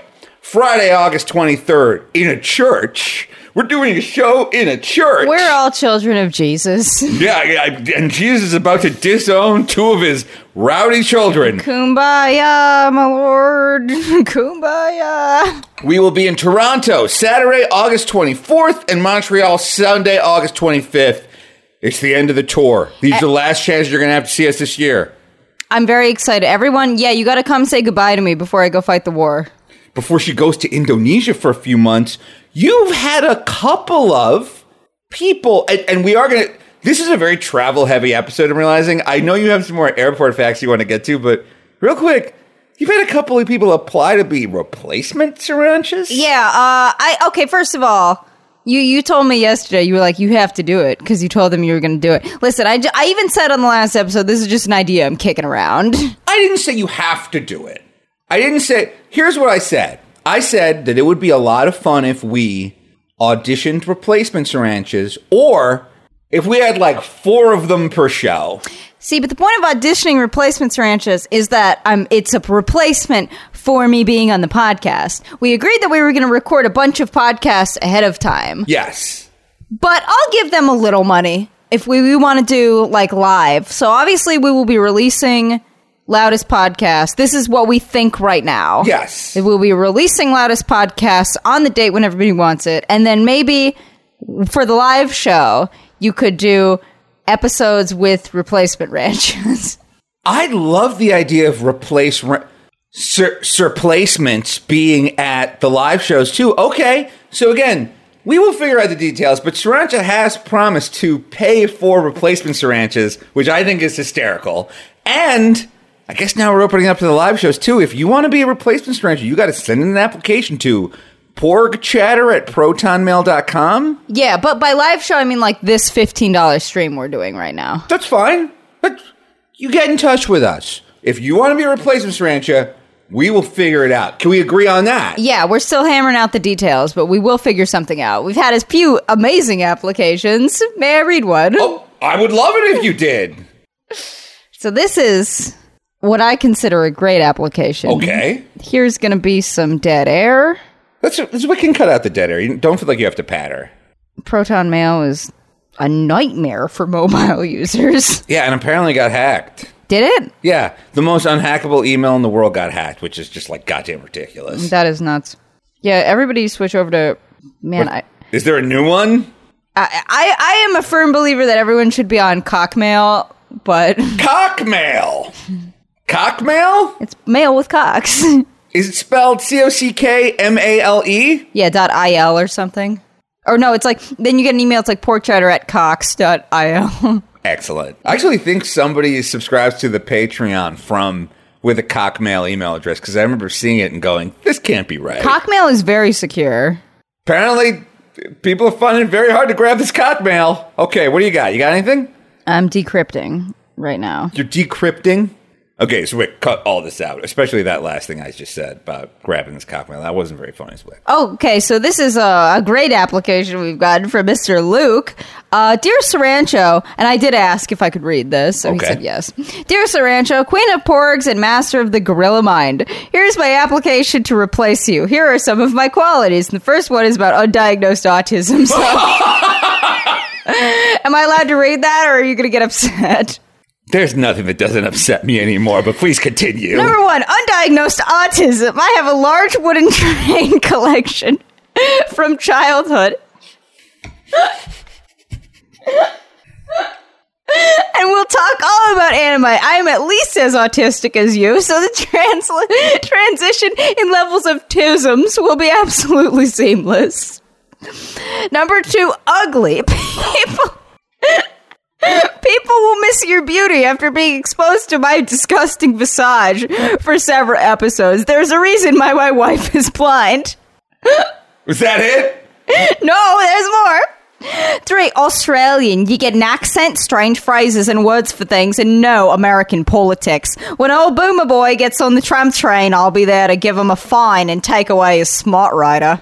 Friday, August 23rd in a church. We're doing a show in a church. We're all children of Jesus. [LAUGHS] Yeah, yeah, and Jesus is about to disown two of his rowdy children. Kumbaya, my lord. [LAUGHS] Kumbaya. We will be in Toronto Saturday, August 24th, and Montreal Sunday, August 25th. It's the end of the tour. These are the last chances you're going to have to see us this year. I'm very excited. Everyone, yeah, you got to come say goodbye to me before I go fight the war. Before she goes to Indonesia for a few months, you've had a couple of people, and, and we are going to. This is a very travel heavy episode, I'm realizing. I know you have some more airport facts you want to get to, but real quick, you've had a couple of people apply to be replacement Saranchas? Yeah, uh, I okay. First of all, you you told me yesterday you were like you have to do it because you told them you were going to do it. Listen, I, I even said on the last episode this is just an idea I'm kicking around. I didn't say you have to do it. I didn't say. Here's what I said. I said that it would be a lot of fun if we auditioned replacement Saranchas, or if we had like four of them per show. See, but the point of auditioning replacements ranches is that um, it's a replacement for me being on the podcast. We agreed that we were going to record a bunch of podcasts ahead of time, Yes. but I'll give them a little money if we, we want to do like live. So obviously, we will be releasing Loudest Podcast. This is what we think right now. Yes. We will be releasing Loudest Podcast on the date when everybody wants it. And then maybe for the live show, you could do episodes with replacement ranches. [LAUGHS] I love the idea of replace sur, surplacements being at the live shows too. Okay, so again, we will figure out the details, but Sarancha has promised to pay for replacement Saranchas, which I think is hysterical. And I guess now we're opening up to the live shows too. If you want to be a replacement Sarancha, you got to send in an application to porgchatter at protonmail.com. yeah, but by live show, I mean like this $15 stream we're doing right now. That's fine. But you get in touch with us. If you want to be a replacement Sarancha, we will figure it out. Can we agree on that? Yeah, we're still hammering out the details, but we will figure something out. We've had a few amazing applications. May I read one? Oh, I would love it if you did. [LAUGHS] So this is what I consider a great application. Okay. Here's going to be some dead air. That's, that's we can cut out the dead air. You don't feel like you have to patter. Proton Mail is a nightmare for mobile [LAUGHS] users. Yeah, and apparently got hacked. Did it? Yeah, the most unhackable email in the world got hacked, which is just like goddamn ridiculous. That is nuts. Yeah, everybody switch over to man. I, Is there a new one? I I I am a firm believer that everyone should be on Cockmail, but Cockmail. [LAUGHS] Cockmail? it's mail with cocks. [LAUGHS] Is it spelled C O C K M A L E? yeah, dot il or something. Or no, it's like then you get an email. It's like porkchatter at cox.il. [LAUGHS] Excellent. I actually think somebody subscribes to the Patreon from with a Cockmail email address because I remember seeing it and going, "This can't be right." Cockmail is very secure. Apparently, people are finding it very hard to grab this Cockmail. Okay, what do you got? You got anything? I'm decrypting right now. You're decrypting. Okay, so wait, cut all this out, especially that last thing I just said about grabbing this Cockmail. That wasn't very funny. Split. Okay, so this is a, a great application we've gotten from Mr. Luke. Uh, Dear Sarancho, and I did ask if I could read this, so Okay. he said yes. Dear Sarancho, Queen of Porgs and Master of the Gorilla Mind, here's my application to replace you. Here are some of my qualities. The first one is about undiagnosed autism. So. [LAUGHS] Am I allowed to read that, or are you going to get upset? There's nothing that doesn't upset me anymore, but please continue. Number one, undiagnosed autism. I have a large wooden [LAUGHS] train collection from childhood. And we'll talk all about anime. I am at least as autistic as you, so the transition in levels of tisms will be absolutely seamless. Number two, ugly. [LAUGHS] People. People will miss your beauty after being exposed to my disgusting visage for several episodes. There's a reason why my [LAUGHS] wife is blind. Was that it? No, there's more. Three, Australian. You get an accent, strange phrases and words for things, and no American politics. When old Boomer Boy gets on the tram train, I'll be there to give him a fine and take away his smart rider.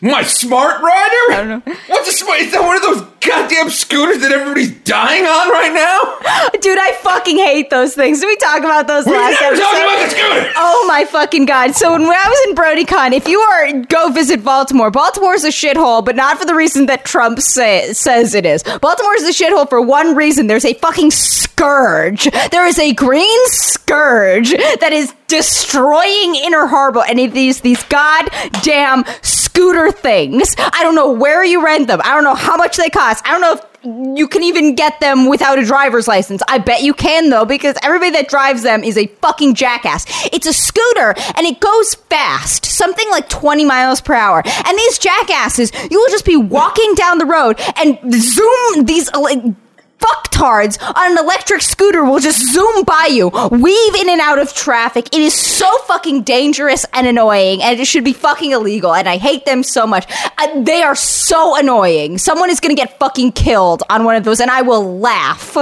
My smart rider? I don't know. What's a smart? Is that one of those goddamn scooters that everybody's dying on right now? Dude, I fucking hate those things. Did we talk about those We last never episode? talked about the scooter. Oh my fucking god! So when I was in BronyCon, if you are go visit Baltimore, Baltimore is a shithole, but not for the reason that Trump say, says it is. Baltimore is a shithole for one reason: there's a fucking scourge. There is a green scourge that is destroying Inner Harbor, and it is these goddamn scooter things. I don't know where you rent them. I don't know how much they cost. I don't know if you can even get them without a driver's license. I bet you can though, because everybody that drives them is a fucking jackass. It's a scooter and it goes fast, something like 20 miles per hour. And these jackasses, you will just be walking down the road and zoom these like, fucktards on an electric scooter will just zoom by you, weave in and out of traffic. It is so fucking dangerous and annoying, and it should be fucking illegal. And I hate them so much. Uh, they are so annoying. Someone is gonna get fucking killed on one of those, and I will laugh.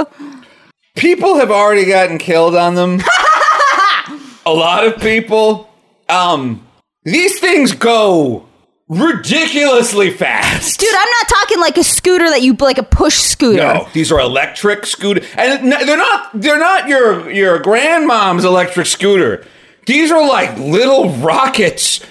People have already gotten killed on them. [LAUGHS] a lot of people. Um, these things go ridiculously fast. Dude, I'm not talking like a scooter that you like a push scooter. No, these are electric scooter, and they're not. They're not your your grandmom's electric scooter. These are like little rockets.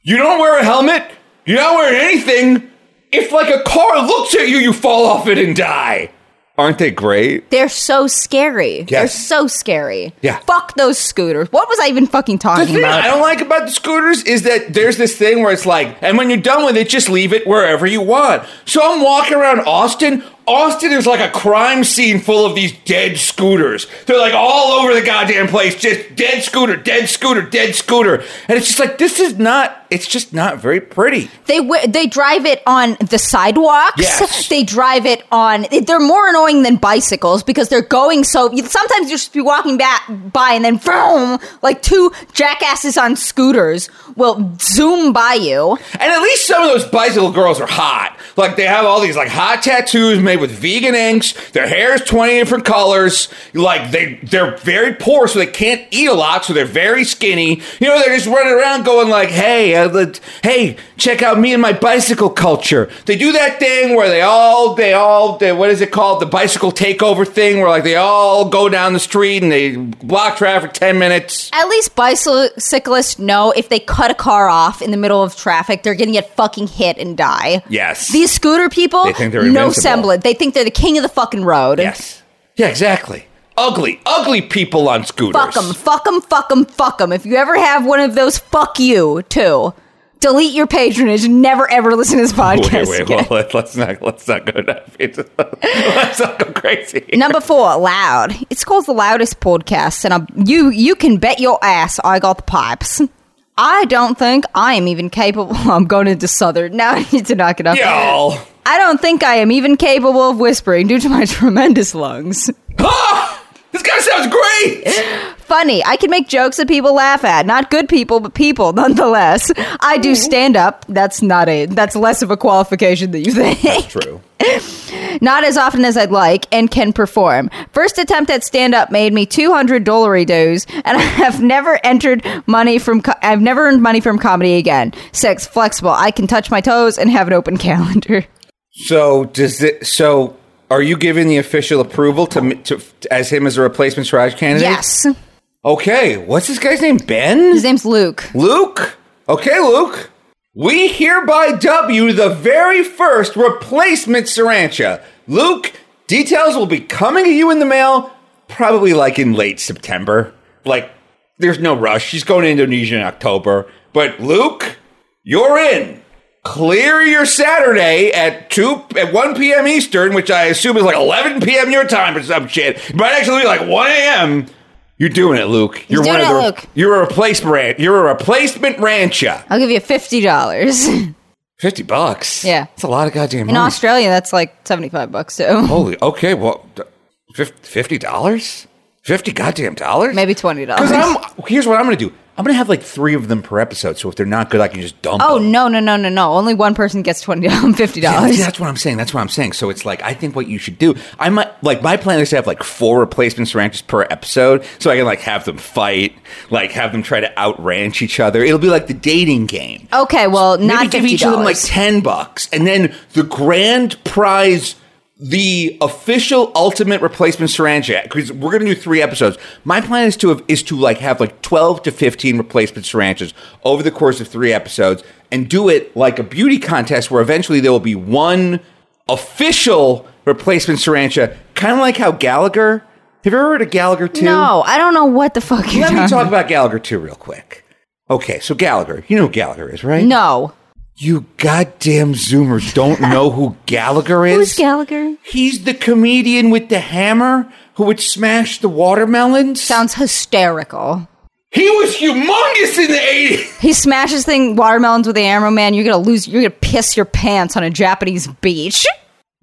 You don't wear a helmet. You're not wearing anything. If like a car looks at you, you fall off it and die. Aren't they great? They're so scary. They're so scary. Yeah. Fuck those scooters. What was I even fucking The talking thing about? I don't like about the scooters is that there's this thing where it's like, and when you're done with it, just leave it wherever you want. So I'm walking around Austin. Austin is like a crime scene full of these dead scooters. They're like all over the goddamn place, just dead scooter, dead scooter, dead scooter. And it's just like, this is not, it's just not very pretty. They we- they drive it on the sidewalks. Yes. They drive it on. They're more annoying than bicycles because they're going so. Sometimes you just be walking back by and then boom, like two jackasses on scooters will zoom by you. And at least some of those bicycle girls are hot. Like they have all these like hot tattoos made with vegan inks. Their hair is 20 different colors. Like they they're very poor so they can't eat a lot so they're very skinny. You know, they're just running around going like, "Hey, uh, hey, check out me and my bicycle culture." They do that thing where they all they all they, what is it called? The bicycle takeover thing where like they all go down the street and they block traffic 10 minutes. At least bicyclists know if they cut a car off in the middle of traffic, they're gonna get fucking hit and die. Yes. These scooter people, They think they're no invincible. semblance. They think they're the king of the fucking road. Yes. Yeah, exactly. Ugly, ugly people on scooters. Fuck them, fuck them, fuck them, fuck them. If you ever have one of those, fuck you too. Delete your patronage. Never ever listen to this podcast. Wait, wait, again. well, let, let's not let's not go down. [LAUGHS] let's not go crazy. Number four, loud. It's called the loudest podcast, and I'm, you you can bet your ass I got the pipes. I don't think I am even capable. [LAUGHS] I'm going into southern now. [LAUGHS] I need to knock it up. Y'all. I don't think I am even capable of whispering due to my [LAUGHS] tremendous lungs. Ah! This guy sounds great. Funny, I can make jokes that people laugh at. Not good people, but people nonetheless. I do mm-hmm. stand up. That's not a. That's less of a qualification than you think. True. [LAUGHS] Not as often as I'd like, and can perform. First attempt at stand up made me 200 dollary dues, and [LAUGHS] I have never entered money from. Co- I've never earned money from comedy again. Six, flexible. I can touch my toes and have an open [LAUGHS] calendar. So does it? So are you giving the official approval to, to as him as a replacement Siraj candidate? Yes. Okay. What's this guy's name? Ben. His name's Luke. Luke. Okay, Luke. We hereby dub you the very first replacement Sarancha. Luke, details will be coming to you in the mail probably like in late September. Like, there's no rush. She's going to Indonesia in October. But Luke, you're in. Clear your Saturday at two at one p.m. Eastern, which I assume is like eleven p.m. your time or some shit. It might actually be like one a.m. You're doing it, Luke. You're one of it, the. Luke. You're a replacement. ran- You're a replacement rancha. I'll give you fifty dollars. [LAUGHS] Fifty bucks. Yeah. that's a lot of goddamn In money. Australia, that's like seventy-five bucks too. [LAUGHS] Holy. Okay. Well, fifty dollars. Fifty goddamn dollars. Maybe twenty Because dollars. I'm. Here's what I'm going to do. I'm gonna have like three of them per episode. So if they're not good, I can just dump. Oh them. no no no no no! Only one person gets twenty [LAUGHS] fifty Yeah, dollars. that's what I'm saying. That's what I'm saying. So it's like I think what you should do. I might like my plan is to have like four replacement Saranchas per episode, so I can like have them fight, like have them try to outranch each other. It'll be like the dating game. Okay, well, Maybe not give fifty each of them like ten bucks, and then the grand prize, the official ultimate replacement Sarancha. Because we're gonna do three episodes. My plan is to have, is to like have like twelve to fifteen replacement Saranchas over the course of three episodes, and do it like a beauty contest where eventually there will be one official replacement Sarancha, kind of like how Gallagher. Have you ever heard of Gallagher too? No, I don't know what the fuck you're Let me talk about Gallagher too, real quick. Okay, so Gallagher, you know who Gallagher is, right? No, You goddamn Zoomers don't know who Gallagher [LAUGHS] is? who's Gallagher? He's the comedian with the hammer who would smash the watermelons. Sounds hysterical. he was humongous in the 80s. He smashes thing watermelons with the arrow man. You're gonna lose. You're gonna piss your pants on a Japanese beach.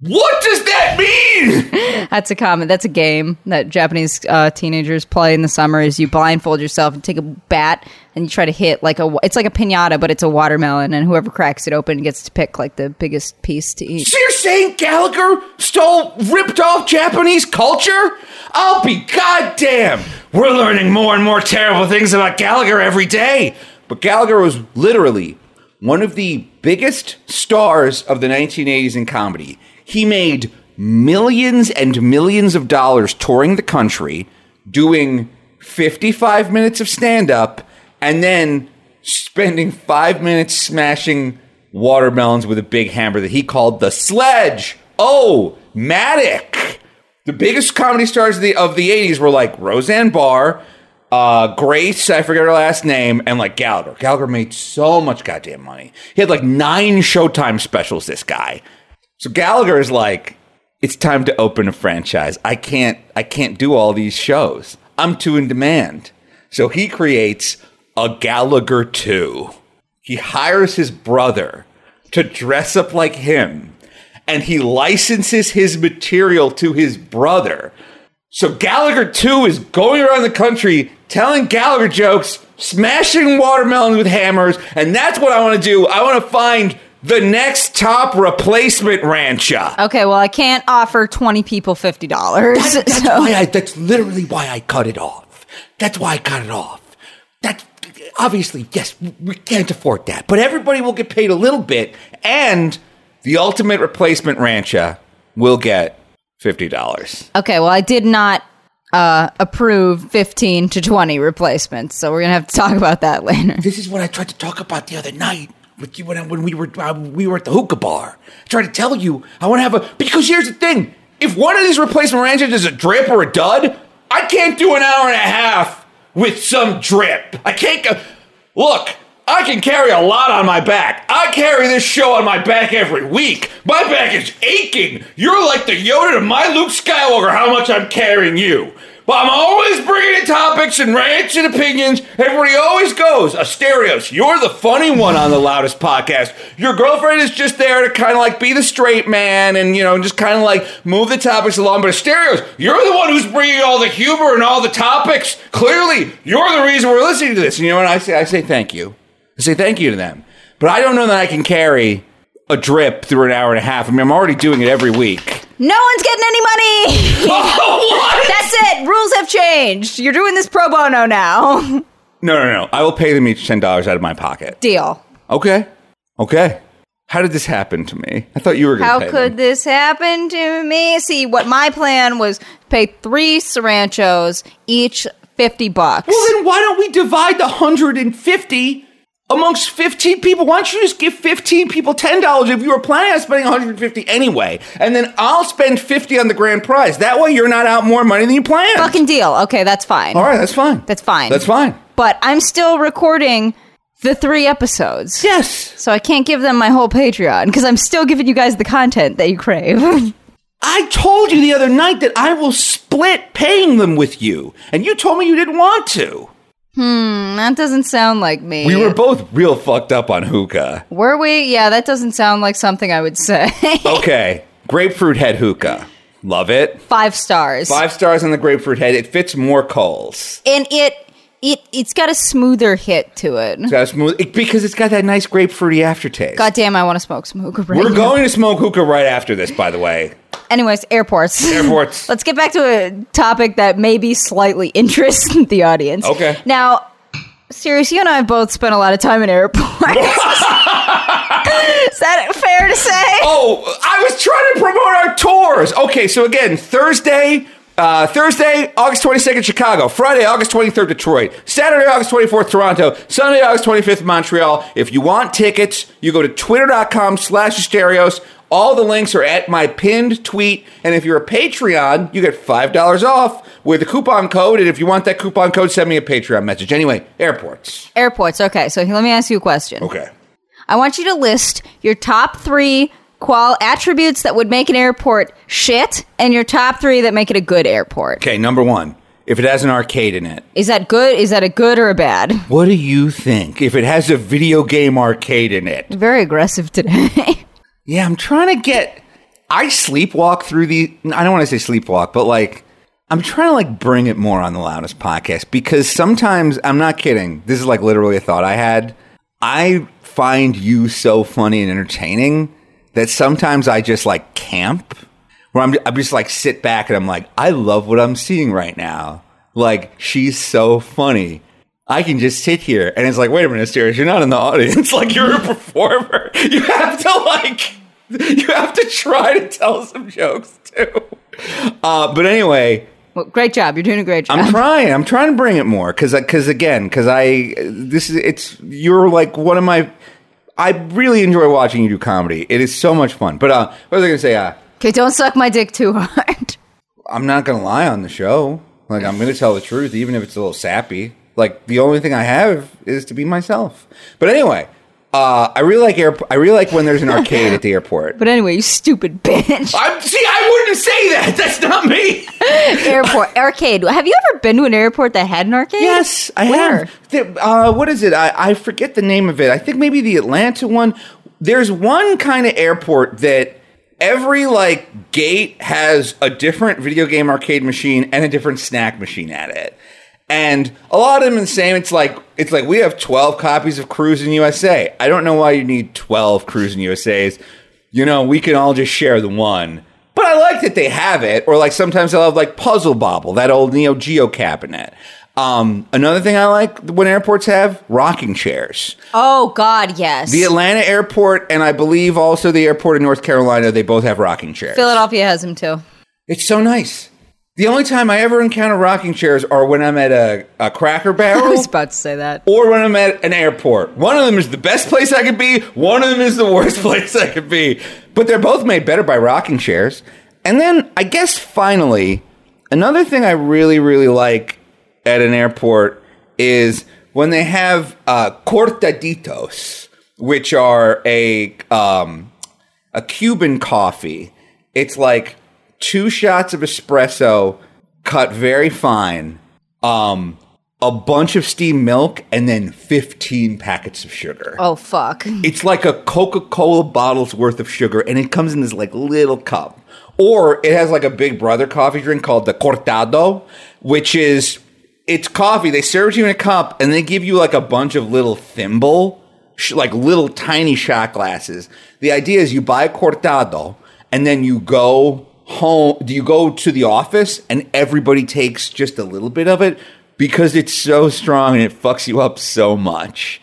What does that mean? [LAUGHS] That's a comment. That's a game that Japanese uh, teenagers play in the summer. Is you blindfold yourself and take a bat and you try to hit like a. It's like a pinata, but it's a watermelon, and whoever cracks it open gets to pick like the biggest piece to eat. So you're saying Gallagher stole, ripped off Japanese culture? I'll be goddamn. We're learning more and more terrible things about Gallagher every day. But Gallagher was literally one of the biggest stars of the 1980s in comedy. He made millions and millions of dollars touring the country, doing 55 minutes of stand up, and then spending five minutes smashing watermelons with a big hammer that he called the sledge. Oh, Matic. The biggest comedy stars of the of the 80s were like Roseanne Barr, uh, Grace, I forget her last name, and like Gallagher. Gallagher made so much goddamn money. He had like nine Showtime specials, this guy. So Gallagher is like, it's time to open a franchise. I can't I can't do all these shows. I'm too in demand. So he creates a Gallagher 2. He hires his brother to dress up like him and he licenses his material to his brother. So Gallagher 2 is going around the country telling Gallagher jokes, smashing watermelons with hammers, and that's what I want to do. I want to find the next top replacement rancha. Okay, well, I can't offer twenty people fifty dollars. That- that's [LAUGHS] why I. That's literally why I cut it off. That's why I cut it off. That's obviously yes, we can't afford that, but everybody will get paid a little bit, and the ultimate replacement rancha will get fifty dollars. Okay, well, I did not uh, approve 15 to 20 replacements, so we're going to have to talk about that [LAUGHS] later. This is what I tried to talk about the other night with you when, when we were uh, we were at the hookah bar. I tried to tell you I want to have a because here's the thing: if one of these replacement ranches is a drip or a dud, I can't do an hour and a half with some drip. I can't go. Look, I can carry a lot on my back. I carry this show on my back every week. My back is aching. You're like the Yoda to my Luke Skywalker. How much I'm carrying you. But I'm always bringing in topics and rants and opinions. Everybody always goes, uh, Asterios, you're the funny one on the loudest podcast. Your girlfriend is just there to kind of like be the straight man and, you know, just kind of like move the topics along. But Asterios, you're the one who's bringing all the humor and all the topics. Clearly, you're the reason we're listening to this. And you know what I say? I say thank you. I say thank you to them. But I don't know that I can carry a drip through an hour and a half. I mean, I'm already doing it every week. No one's getting any money! [LAUGHS] Oh, what? That's it! Rules have changed. You're doing this pro bono now. [LAUGHS] No, no, no. I will pay them each $10 out of my pocket. Deal. Okay. Okay. How did this happen to me? I thought you were going to How could them. this happen to me? See, what my plan was pay three Saranchos, each 50 bucks. Well, then why don't we divide the 150 amongst 15 people? Why don't you just give 15 people $10 if you were planning on spending 150 anyway? And then I'll spend 50 on the grand prize. That way you're not out more money than you planned. Fucking deal. Okay, that's fine. All right, that's fine. That's fine. That's fine. But I'm still recording the three episodes. Yes. So I can't give them my whole Patreon because I'm still giving you guys the content that you crave. [LAUGHS] I told you the other night that I will split paying them with you, and you told me you didn't want to. Hmm, that doesn't sound like me. We were both real fucked up on hookah. Were we? Yeah, that doesn't sound like something I would say. [LAUGHS] Okay, grapefruit head hookah. Love it. Five stars. Five stars on the grapefruit head. It fits more coals. And it it it's got a smoother hit to it. It's got a smooth it- because it's got that nice grapefruity aftertaste. God damn, I want to smoke some hookah right We're now. going to smoke hookah right after this, by the way. Anyways, airports. Airports. [LAUGHS] Let's get back to a topic that maybe slightly [LAUGHS] interests the audience. Okay. Now, Sirius, you and I have both spent a lot of time in airports. [LAUGHS] Is that fair to say? Oh, I was trying to promote our tours. Okay, so again, Thursday, uh, Thursday, August 22nd, Chicago. Friday, August 23rd, Detroit. Saturday, August 24th, Toronto. Sunday, August 25th, Montreal. If you want tickets, you go to twitter.com slash stereos. All the links are at my pinned tweet. And if you're a Patreon, you get $5 off with a coupon code. And if you want that coupon code, send me a Patreon message. Anyway, airports. Airports. Okay, so let me ask you a question. Okay. I want you to list your top three qual attributes that would make an airport shit, and your top three that make it a good airport. Okay, number one. If it has an arcade in it, Is that good? Is that a good or a bad? What do you think if it has a video game arcade in it? Very aggressive today. [LAUGHS] Yeah, I'm trying to get. I sleepwalk through the. I don't want to say sleepwalk, but like, I'm trying to like bring it more on the loudest podcast because sometimes I'm not kidding. This is like literally a thought I had. I find you so funny and entertaining that sometimes I just like camp where I'm, I'm just like sit back and I'm like, I love what I'm seeing right now. Like, she's so funny. I can just sit here and it's like, wait a minute, Sirius, you're not in the audience. [LAUGHS] Like, you're a performer. [LAUGHS] You have to, like, you have to try to tell some jokes too. Uh, but anyway, well, great job. You're doing a great job. I'm trying. I'm trying to bring it more because because again because I this is it's you're like one of my. I really enjoy watching you do comedy. It is so much fun. But uh, what was I going to say? Uh, okay, don't suck my dick too hard. [LAUGHS] I'm not going to lie on the show. Like I'm going to tell the truth, even if it's a little sappy. Like the only thing I have is to be myself. But anyway, uh, I really like air. I really like when there's an arcade at the airport. But anyway, you stupid bitch. I'm, see, I wouldn't say that. [LAUGHS] That's not me. [LAUGHS] airport arcade. Have you ever been to an airport that had an arcade? Yes, I Where? have. The- uh, what is it? I, I forget the name of it. I think maybe the Atlanta one. There's one kind of airport that every like gate has a different video game arcade machine and a different snack machine at it. And a lot of them are the same. It's like it's like we have 12 copies of Cruis'n USA. I don't know why you need 12 Cruis'n USAs. You know, we can all just share the one. But I like that they have it. Or like sometimes they'll have like Puzzle Bobble, that old Neo Geo cabinet. Um, another thing I like when airports have rocking chairs. Oh God, yes. The Atlanta airport and I believe also the airport in North Carolina, they both have rocking chairs. Philadelphia has them too. It's so nice. The only time I ever encounter rocking chairs are when I'm at a, a Cracker [LAUGHS] I Barrel was about to say that. or when I'm at an airport. One of them is the best place I could be, one of them is the worst [LAUGHS] place I could be. But they're both made better by rocking chairs. And then I guess finally, another thing I really, really like at an airport is when they have uh, cortaditos, which are a um, a Cuban coffee. It's like two shots of espresso cut very fine, um, a bunch of steamed milk, and then 15 packets of sugar. Oh fuck. [LAUGHS] It's like a Coca Cola bottle's worth of sugar, and it comes in this like little cup. Or it has like a big brother coffee drink called the Cortado, which is it's coffee. They serve it you in a cup, and they give you like a bunch of little thimble, sh- like little tiny shot glasses. The idea is you buy a Cortado, and then you go home. Do you go to the office, and everybody takes just a little bit of it because it's so strong and it fucks you up so much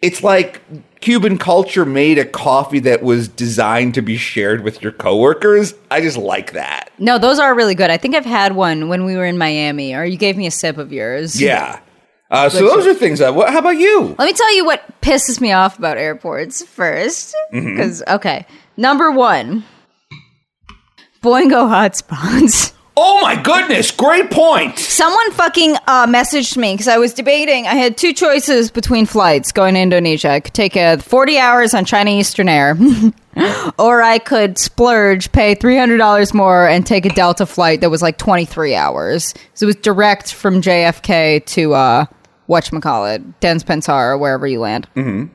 it's like Cuban culture made a coffee that was designed to be shared with your coworkers. I just like that. No, those are really good. I think I've had one when we were in Miami, or you gave me a sip of yours. Yeah. [LAUGHS] Uh, so those are things that. What, how about you? Let me tell you what pisses me off about airports first. Mm-hmm. Because, okay. Number one Boingo hotspots. Oh my goodness! Great point. Someone fucking uh, messaged me because I was debating. I had two choices between flights going to Indonesia. I could take a 40 hours on China Eastern Air, [LAUGHS] or I could splurge, pay $300 more, and take a Delta flight that was like 23 hours. So it was direct from JFK to uh, whatchamacallit, Denpasar, or wherever you land. Mm-hmm.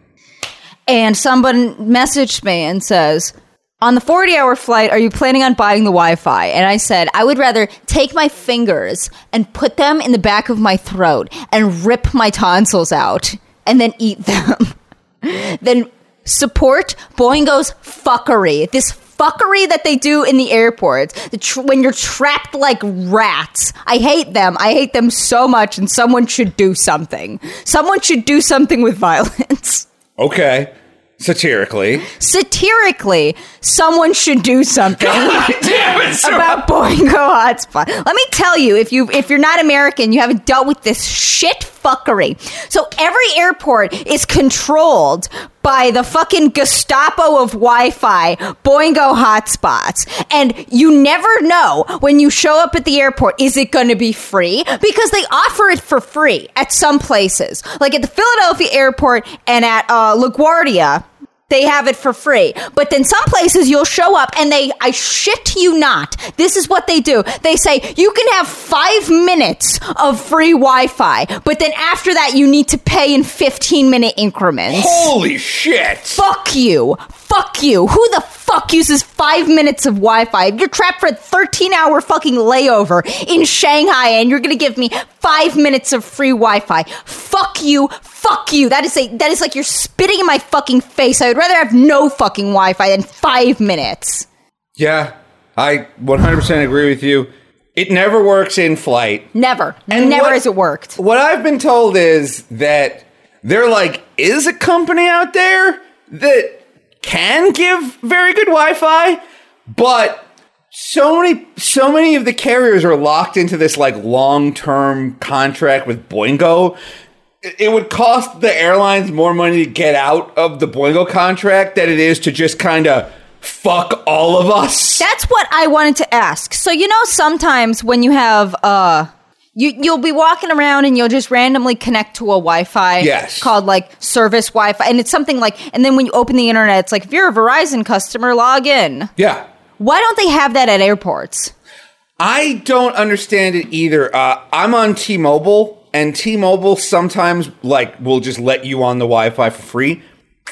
And someone messaged me and says, on the 40 hour flight, are you planning on buying the Wi Fi? And I said, I would rather take my fingers and put them in the back of my throat and rip my tonsils out and then eat them [LAUGHS] than support Boingo's fuckery. This fuckery that they do in the airport the tr- when you're trapped like rats. I hate them. I hate them so much, and someone should do something. Someone should do something with [LAUGHS] violence. Okay. Satirically. Satirically, someone should do something. [LAUGHS] It, about Boingo Hotspot. Let me tell you, if you if you're not American, you haven't dealt with this shit fuckery. So every airport is controlled by the fucking Gestapo of Wi-Fi, Boingo hotspots, and you never know when you show up at the airport is it going to be free because they offer it for free at some places, like at the Philadelphia airport and at uh, LaGuardia they have it for free. But then some places you'll show up and they, I shit you not, this is what they do. They say you can have five minutes of free Wi Fi, but then after that you need to pay in 15 minute increments. Holy shit. Fuck you. Fuck you. Who the fuck uses five minutes of Wi Fi? You're trapped for a 13 hour fucking layover in Shanghai and you're gonna give me five minutes of free Wi Fi. Fuck you. Fuck you. That is a that is like you're spitting in my fucking face. I would rather have no fucking Wi Fi than five minutes. Yeah, I 100% agree with you. It never works in flight. Never. And Never what- has it worked. What I've been told is that there like is a company out there that can give very good Wi-Fi, but so many so many of the carriers are locked into this like long-term contract with Boingo. It would cost the airlines more money to get out of the Boingo contract than it is to just kind of fuck all of us. That's what I wanted to ask. So you know, sometimes when you have uh, you you'll be walking around and you'll just randomly connect to a Wi-Fi. Yes. Called like service Wi-Fi, and it's something like, and then when you open the internet, it's like if you're a Verizon customer, log in. yeah. Why don't they have that at airports? I don't understand it either. Uh, I'm on T-Mobile, and T-Mobile sometimes like will just let you on the Wi-Fi for free.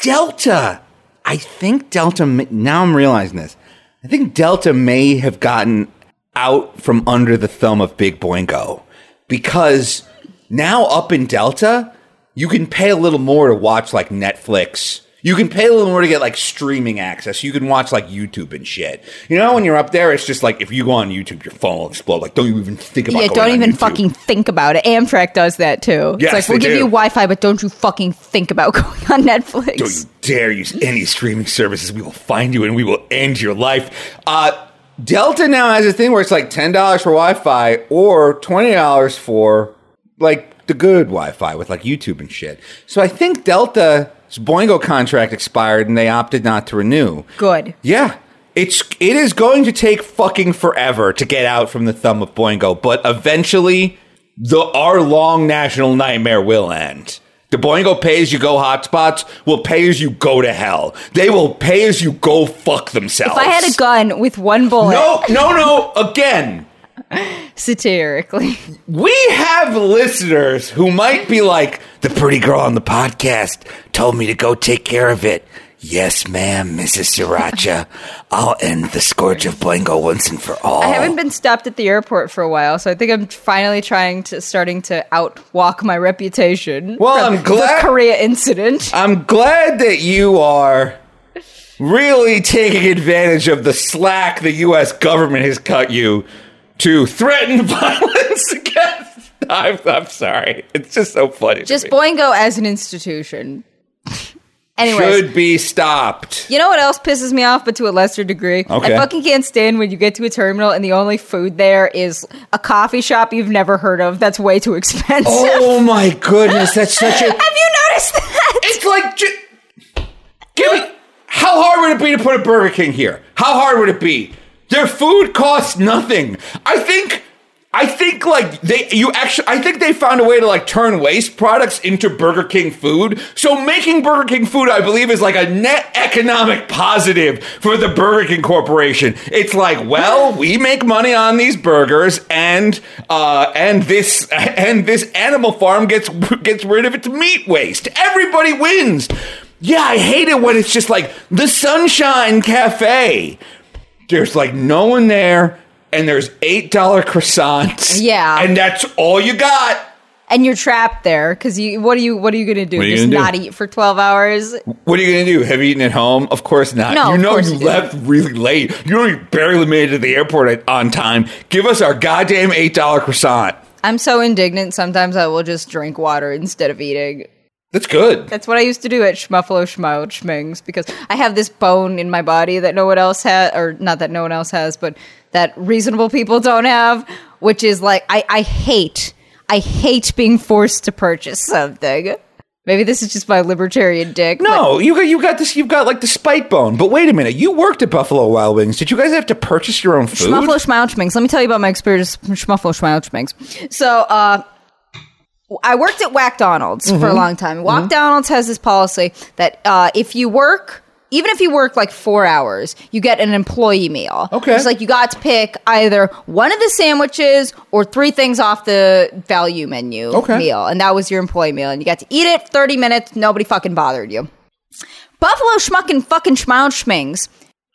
Delta, I think Delta. Now I'm realizing this. I think Delta may have gotten out from under the thumb of Big Boingo because now up in Delta, you can pay a little more to watch like Netflix. You can pay a little more to get like streaming access. You can watch like YouTube and shit. You know, when you're up there, it's just like if you go on YouTube, your phone will explode. Like, don't you even think about Yeah, don't on even fucking think about it. Amtrak does that too. Yes, it's like we'll give you Wi-Fi, but don't you fucking think about [LAUGHS] going on Netflix. Don't you dare use any streaming services. We will find you and we will end your life. Uh, Delta now has a thing where it's like ten dollars for Wi-Fi or twenty dollars for like the good Wi-Fi with like YouTube and shit. So I think Delta's Boingo contract expired and they opted not to renew. Good. Yeah. It's it is going to take fucking forever to get out from the thumb of Boingo, but eventually the our long national nightmare will end. The Boingo pay as you go hotspots will pay as you go to hell. They will pay as you go fuck themselves. If I had a gun with one bullet, No, no, no, again. Satirically. We have listeners who might be like, the pretty girl on the podcast told me to go take care of it. Yes, ma'am, Mrs. Sriracha. [LAUGHS] I'll end the scourge of Boingo once and for all. I haven't been stopped at the airport for a while, so I think I'm finally trying to starting to outwalk my reputation. Well, I'm glad- the Korea incident. I'm glad that you are really taking advantage of the slack the U.S. government has cut you to threaten [LAUGHS] violence against. [LAUGHS] I'm, I'm sorry. It's just so funny. Just. Boingo as an institution. [LAUGHS] Anyways, should be stopped. you know what else pisses me off, but to a lesser degree? Okay. I fucking can't stand when you get to a terminal and the only food there is a coffee shop you've never heard of that's way too expensive. Oh my goodness, that's such a. Have you noticed that? It's like, ju- give me. How hard would it be to put a Burger King here? How hard would it be? Their food costs nothing. I think. I think like they you actually I think they found a way to like turn waste products into Burger King food. So making Burger King food I believe is like a net economic positive for the Burger King corporation. It's like, well, we make money on these burgers and uh and this [LAUGHS] and this animal farm gets [LAUGHS] gets rid of its meat waste. Everybody wins. Yeah, I hate it when it's just like the Sunshine Cafe. There's like no one there, and there's $8 croissants. Yeah. And that's all you got. And you're trapped there because you. What are you? What are you gonna do? What are you Just gonna not do? eat for twelve hours? What are you gonna do? Have you eaten at home? Of course not. No, you of know course you you do. left really late. You know you barely made it to the airport at, on time. Give us our goddamn eight dollar croissant. I'm so indignant. Sometimes I will just drink water instead of eating. That's good. That's what I used to do at Schmuffalo Schmile Schmings because I have this bone in my body that no one else has, or not that no one else has, but that reasonable people don't have, which is like, I, I hate, I hate being forced to purchase something. Maybe this is just my libertarian dick. but- No, you got you got this. You've got like the spite bone. But wait a minute, you worked at Buffalo Wild Wings. Did you guys have to purchase your own food? Schmuffalo Schmauchmings. Let me tell you about my experience Schmuffalo Schmauchmings. So, uh, I worked at Whack Donald's for Mm-hmm. a long time. Whack Donald's has this policy that uh, if you work, even if you work like four hours, you get an employee meal. Okay. It's like you got to pick either one of the sandwiches or three things off the value menu Okay. meal. And that was your employee meal. And you got to eat it 30 minutes. Nobody fucking bothered you. Buffalo Schmuckin' fucking Schmauchmings.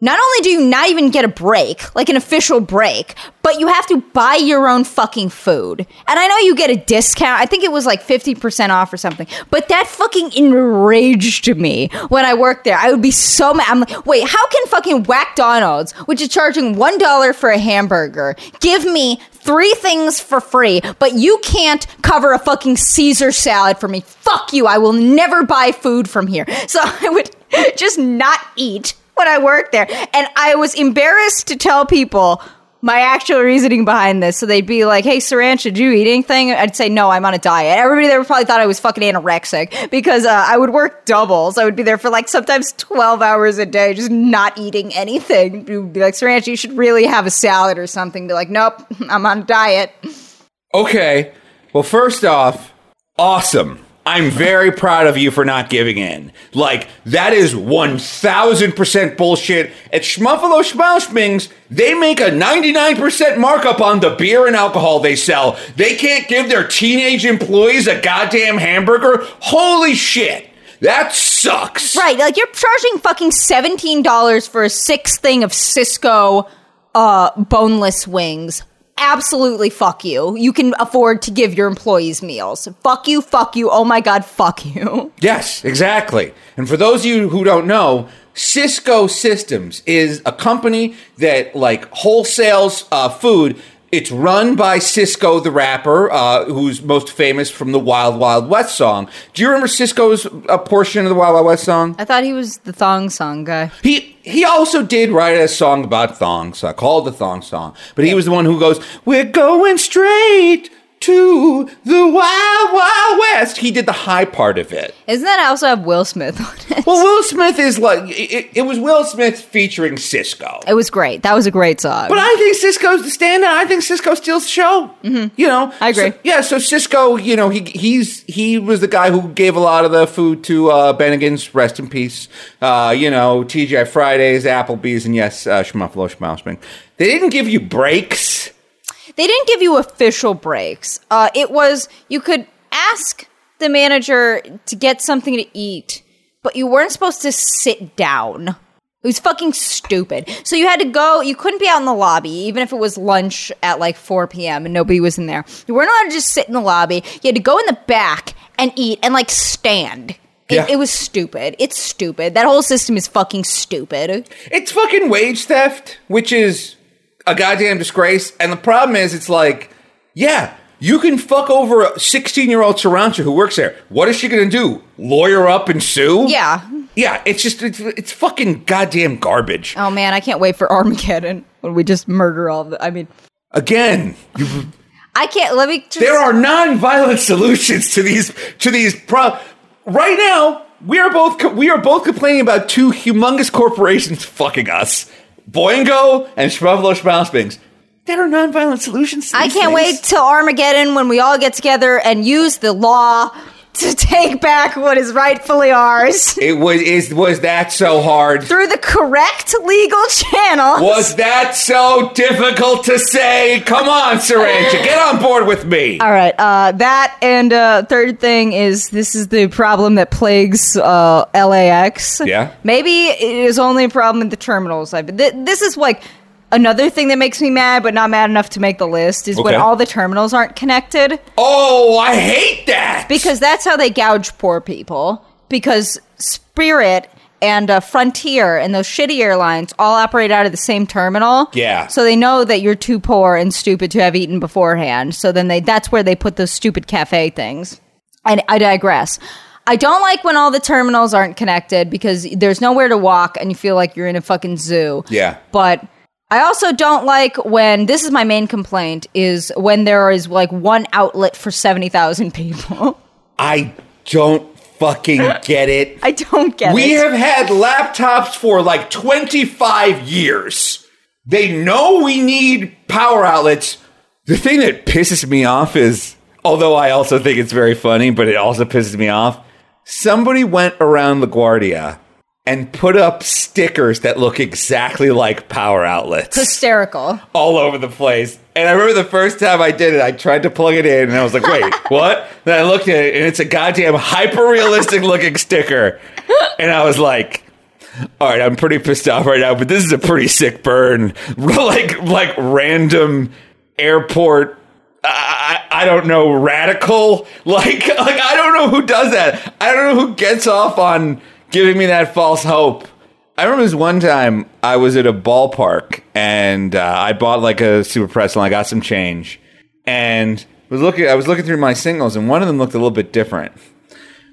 Not only do you not even get a break, like an official break, but you have to buy your own fucking food. And I know you get a discount. I think it was like 50% off or something. But that fucking enraged me when I worked there. I would be so mad. I'm like, wait, how can fucking Whack Donald's, which is charging $1 for a hamburger, give me three things for free, but you can't cover a fucking Caesar salad for me? Fuck you. I will never buy food from here. So [LAUGHS] I would just not eat when I worked there. And I was embarrassed to tell people my actual reasoning behind this. So they'd be like, hey, Saranch, did you eat anything? I'd say, no, I'm on a diet. Everybody there probably thought I was fucking anorexic because uh, I would work doubles. I would be there for like sometimes 12 hours a day, just not eating anything. People would be like, Saranch, you should really have a salad or something. Be like, nope, I'm on a diet. Okay. Well, first off, awesome. I'm very proud of you for not giving in. Like, that is 1000% bullshit. At Schmuffalo Schmauschmings, they make a 99% markup on the beer and alcohol they sell. They can't give their teenage employees a goddamn hamburger? Holy shit. That sucks. Right, like you're charging fucking seventeen dollars for a six thing of Cisco uh boneless wings. Absolutely fuck you. You can afford to give your employees meals. Fuck you, fuck you, oh my god, fuck you. [LAUGHS] Yes, exactly. And for those of you who don't know, Cisco Systems is a company that like wholesales uh, food. It's run by Cisco the rapper, uh, who's most famous from the Wild Wild West song. Do you remember Cisco's uh, portion of the Wild Wild West song? I thought he was the thong song guy. He he also did write a song about thongs uh, called the Thong Song, but he was the one who goes, "We're going straight to the Wild Wild West." He did the high part of it. Isn't that also have Will Smith on it? Well, Will [LAUGHS] Smith is like it, it was Will Smith featuring Cisco. It was great. That was a great song. But I think Cisco's the standout. I think Cisco steals the show. Mm-hmm. You know, I agree. So- yeah, so Cisco, you know, he he's he was the guy who gave a lot of the food to uh, Bennigan's. Rest in peace. Uh, you know, TGI Fridays, Applebee's, and yes, uh, Schmuffalo Schmausming. They didn't give you breaks. They didn't give you official breaks. Uh, it was you could ask the manager to get something to eat, but you weren't supposed to sit down. It was fucking stupid. So you had to go. You couldn't be out in the lobby, even if it was lunch at like 4 p.m. and nobody was in there. You weren't allowed to just sit in the lobby. You had to go in the back and eat and like stand. It, Yeah. it was stupid. It's stupid. That whole system is fucking stupid. It's fucking wage theft, which is a goddamn disgrace. And the problem is, it's like, yeah, you can fuck over a 16 year old Sarancha who works there. What is she going to do? Lawyer up and sue? Yeah. Yeah, it's just, it's, it's fucking goddamn garbage. Oh man, I can't wait for Armageddon when we just murder all the. I mean, Again, you, I can't. Let me. Just, there are non-violent solutions to these to these pro. Right now, we are both we are both complaining about two humongous corporations fucking us, Boingo and Schmuffalo Schmausbings. There are non-violent solutions. To I can't things. wait till Armageddon when we all get together and use the law to take back what is rightfully ours It was is was that so hard? through the correct legal channel. Was that so difficult to say? Come on, Sarancha, get on board with me. All right. Uh, that and uh, third thing is this is the problem that plagues uh, LAX. Yeah. Maybe it is only a problem at the terminals. I- Th- this is like another thing that makes me mad, but not mad enough to make the list. Is when Okay. all the terminals aren't connected Oh, I hate that. because that's how they gouge poor people. Because Spirit and uh, Frontier and those shitty airlines all operate out of the same terminal. Yeah. So they know that you're too poor and stupid to have eaten beforehand. So then they that's where they put those stupid cafe things. And I digress. I don't like when all the terminals aren't connected because there's nowhere to walk and you feel like you're in a fucking zoo. Yeah. But I also don't like when this is my main complaint is when there is like one outlet for 70,000 people. [LAUGHS] I don't fucking get it. [LAUGHS] I don't get We it. We have had laptops for like 25 years. They know we need power outlets. The thing that pisses me off is, although I also think it's very funny, but it also pisses me off, somebody went around LaGuardia and put up stickers that look exactly like power outlets hysterical. all over the place. And I remember the first time I did it, I tried to plug it in and I was like, wait, [LAUGHS] what? Then I looked at it and it's a goddamn hyper realistic looking sticker. And I was like, all right, I'm pretty pissed off right now, but this is a pretty sick burn. [LAUGHS] like, like random airport. I, I I don't know, radical. [LAUGHS] Like, like I don't know who does that. I don't know who gets off on giving me that false hope. I remember this one time I was at a ballpark and uh, I bought like a super pretzel. and I got some change and was looking. I was looking through my singles and one of them looked a little bit different.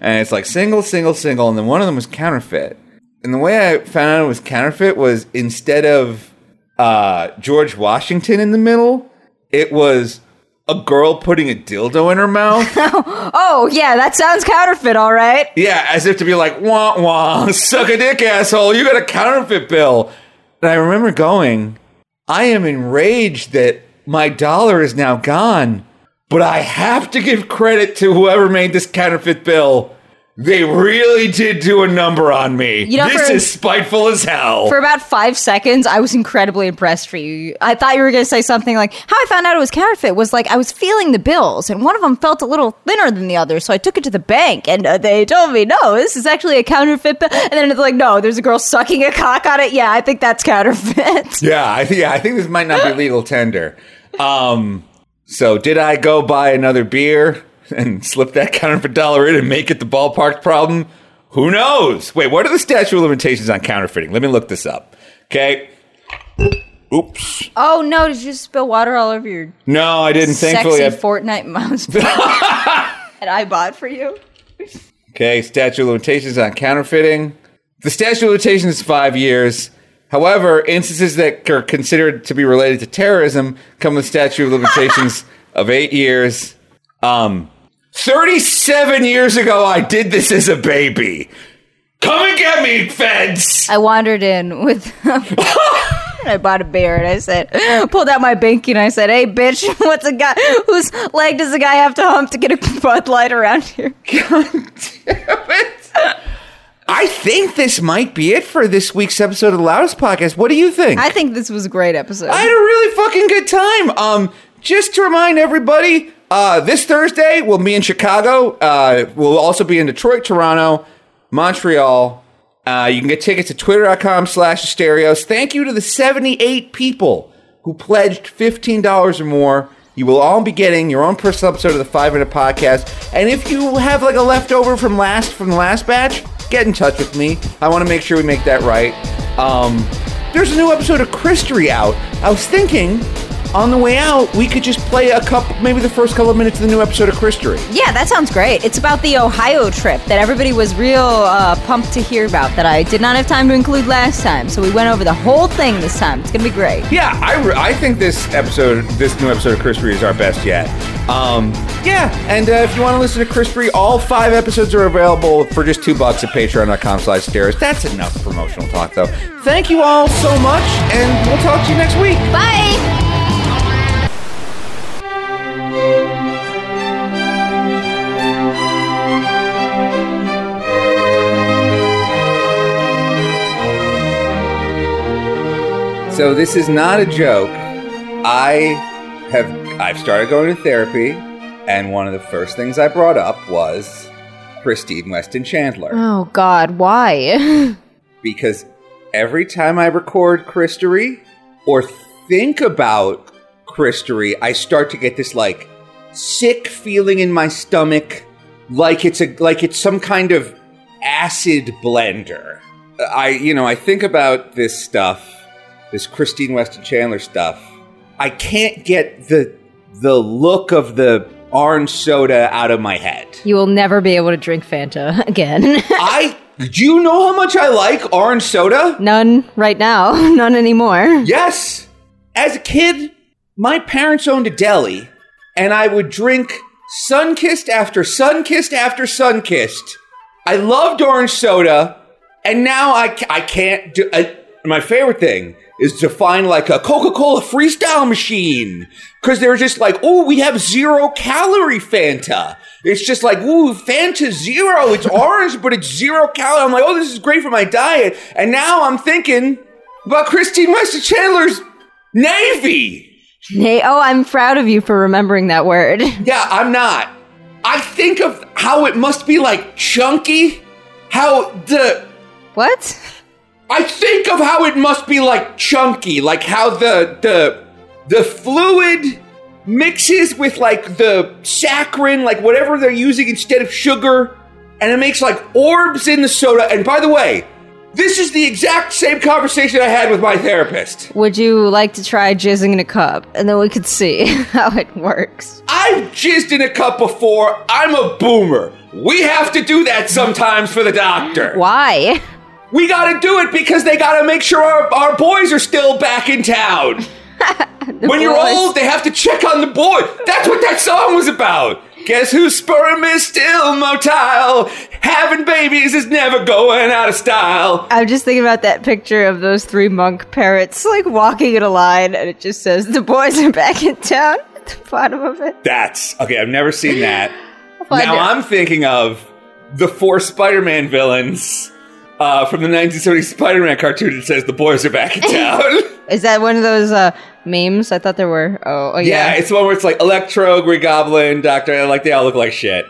And it's like single, single, single, and then one of them was counterfeit. And the way I found out it was counterfeit was instead of uh, George Washington in the middle, it was a girl putting a dildo in her mouth. [LAUGHS] Oh, yeah, that sounds counterfeit, all right. Yeah, as if to be like, wah wah, suck a dick, asshole. You got a counterfeit bill. And I remember going, I am enraged that my dollar is now gone, but I have to give credit to whoever made this counterfeit bill. They really did do a number on me. You know, this for- is spiteful as hell. For about five seconds, I was incredibly impressed for you. I thought you were going to say something like, How I found out it was counterfeit was like, I was feeling the bills, and one of them felt a little thinner than the other, so I took it to the bank, and uh, they told me, No, this is actually a counterfeit bill. And then it's like, No, there's a girl sucking a cock on it. Yeah, I think that's counterfeit. [LAUGHS] yeah, I think yeah, I think this might not be legal tender. Um, so did I go buy another beer [LAUGHS] and slip that counterfeit dollar in and make it the ballpark problem? Who knows? Wait, what are the statute of limitations on counterfeiting? Let me look this up. Okay. Oops. oh, no, did you just spill water all over your No, I didn't. Thankfully, sexy I, Fortnite mouse [LAUGHS] [LAUGHS] that I bought for you? Okay, statute of limitations on counterfeiting. The statute of limitations is five years. However, instances that are considered to be related to terrorism come with statute of limitations of eight years. Um, 37 years ago, I did this as a baby. Come and get me, feds! I wandered in with. [LAUGHS] I bought a beer and I said, pulled out my binky and I said, "Hey, bitch, [LAUGHS] what's a guy whose leg does a guy have to hump to get a Bud Light around here?" [LAUGHS] God damn it. I think this might be it for this week's episode of the Loudest Podcast. What do you think? I think this was a great episode. I had a really fucking good time. Um, just to remind everybody, uh, this Thursday we'll be in Chicago. Uh, we'll also be in Detroit, Toronto, Montreal. Uh, you can get tickets at twitter.com slash asterios. Thank you to the 78 people who pledged $15 or more. You will all be getting your own personal episode of the Five Minute Podcast. And if you have like a leftover from last from the last batch, get in touch with me. I want to make sure we make that right. Um, there's a new episode of Christery out. I was thinking on the way out we could just play a couple, maybe the first couple of minutes of the new episode of Christery. yeah, that sounds great. It's about the Ohio trip that everybody was real uh, pumped to hear about that I did not have time to include last time. So we went over the whole thing this time. It's going to be great. Yeah, I, re- I think this episode, this new episode of Christery is our best yet. Um, yeah, and uh, if you want to listen to Christery, all five episodes are available for just two bucks at patreon.com slash asterios. That's enough promotional talk, though. Thank you all so much, and we'll talk to you next week. Bye. So this is not a joke. I have I've started going to therapy, and one of the first things I brought up was Christine Weston Chandler Oh God, why? [LAUGHS] because every time I record Christery or think about Christery, I start to get this like sick feeling in my stomach, like it's a like it's some kind of acid blender. I you know I think about this stuff, this Christine Weston Chandler stuff. I can't get the the look of the orange soda out of my head. you will never be able to drink Fanta [LAUGHS] again. [LAUGHS] I do you know how much I like orange soda? None right now. [LAUGHS] None anymore. Yes. As a kid, my parents owned a deli, and I would drink Sunkist after Sunkist after Sunkist. I loved orange soda, and now I, I can't do. I, my favorite thing is to find like a Coca Cola freestyle machine because they're just like, oh, we have zero calorie Fanta. It's just like, ooh, Fanta zero. It's orange, but it's zero calorie. I'm like, oh, this is great for my diet. And now I'm thinking about Christine Weston Chandler's Navy. Hey, oh, I'm proud of you for remembering that word. [LAUGHS] Yeah, I'm not. I think of how it must be like chunky. How the. What? I think of how it must be like chunky, like how the the the fluid mixes with like the saccharin, like whatever they're using instead of sugar, and it makes like orbs in the soda. And by the way, this is the exact same conversation I had with my therapist. Would you like to try jizzing in a cup, and then we could see [LAUGHS] how it works? I've jizzed in a cup before. I'm a boomer. We have to do that sometimes for the doctor. Why? We gotta do it because they gotta make sure our, our boys are still back in town. [LAUGHS] when you're old, they have to check on the boy. That's what that song was about. Guess whose sperm is still motile? Having babies is never going out of style. I'm just thinking about that picture of those three monk parrots like walking in a line, and it just says the boys are back in town [LAUGHS] at the bottom of it. That's okay. I've never seen that. now. I'm thinking of the four Spider-Man villains uh, from the 1970 Spider-Man cartoon. It says the boys are back in [LAUGHS] town. Is that one of those uh, memes? I thought there were. Oh, oh yeah, yeah. it's the one where it's like Electro, Green Goblin, Doctor. Like they all look like shit.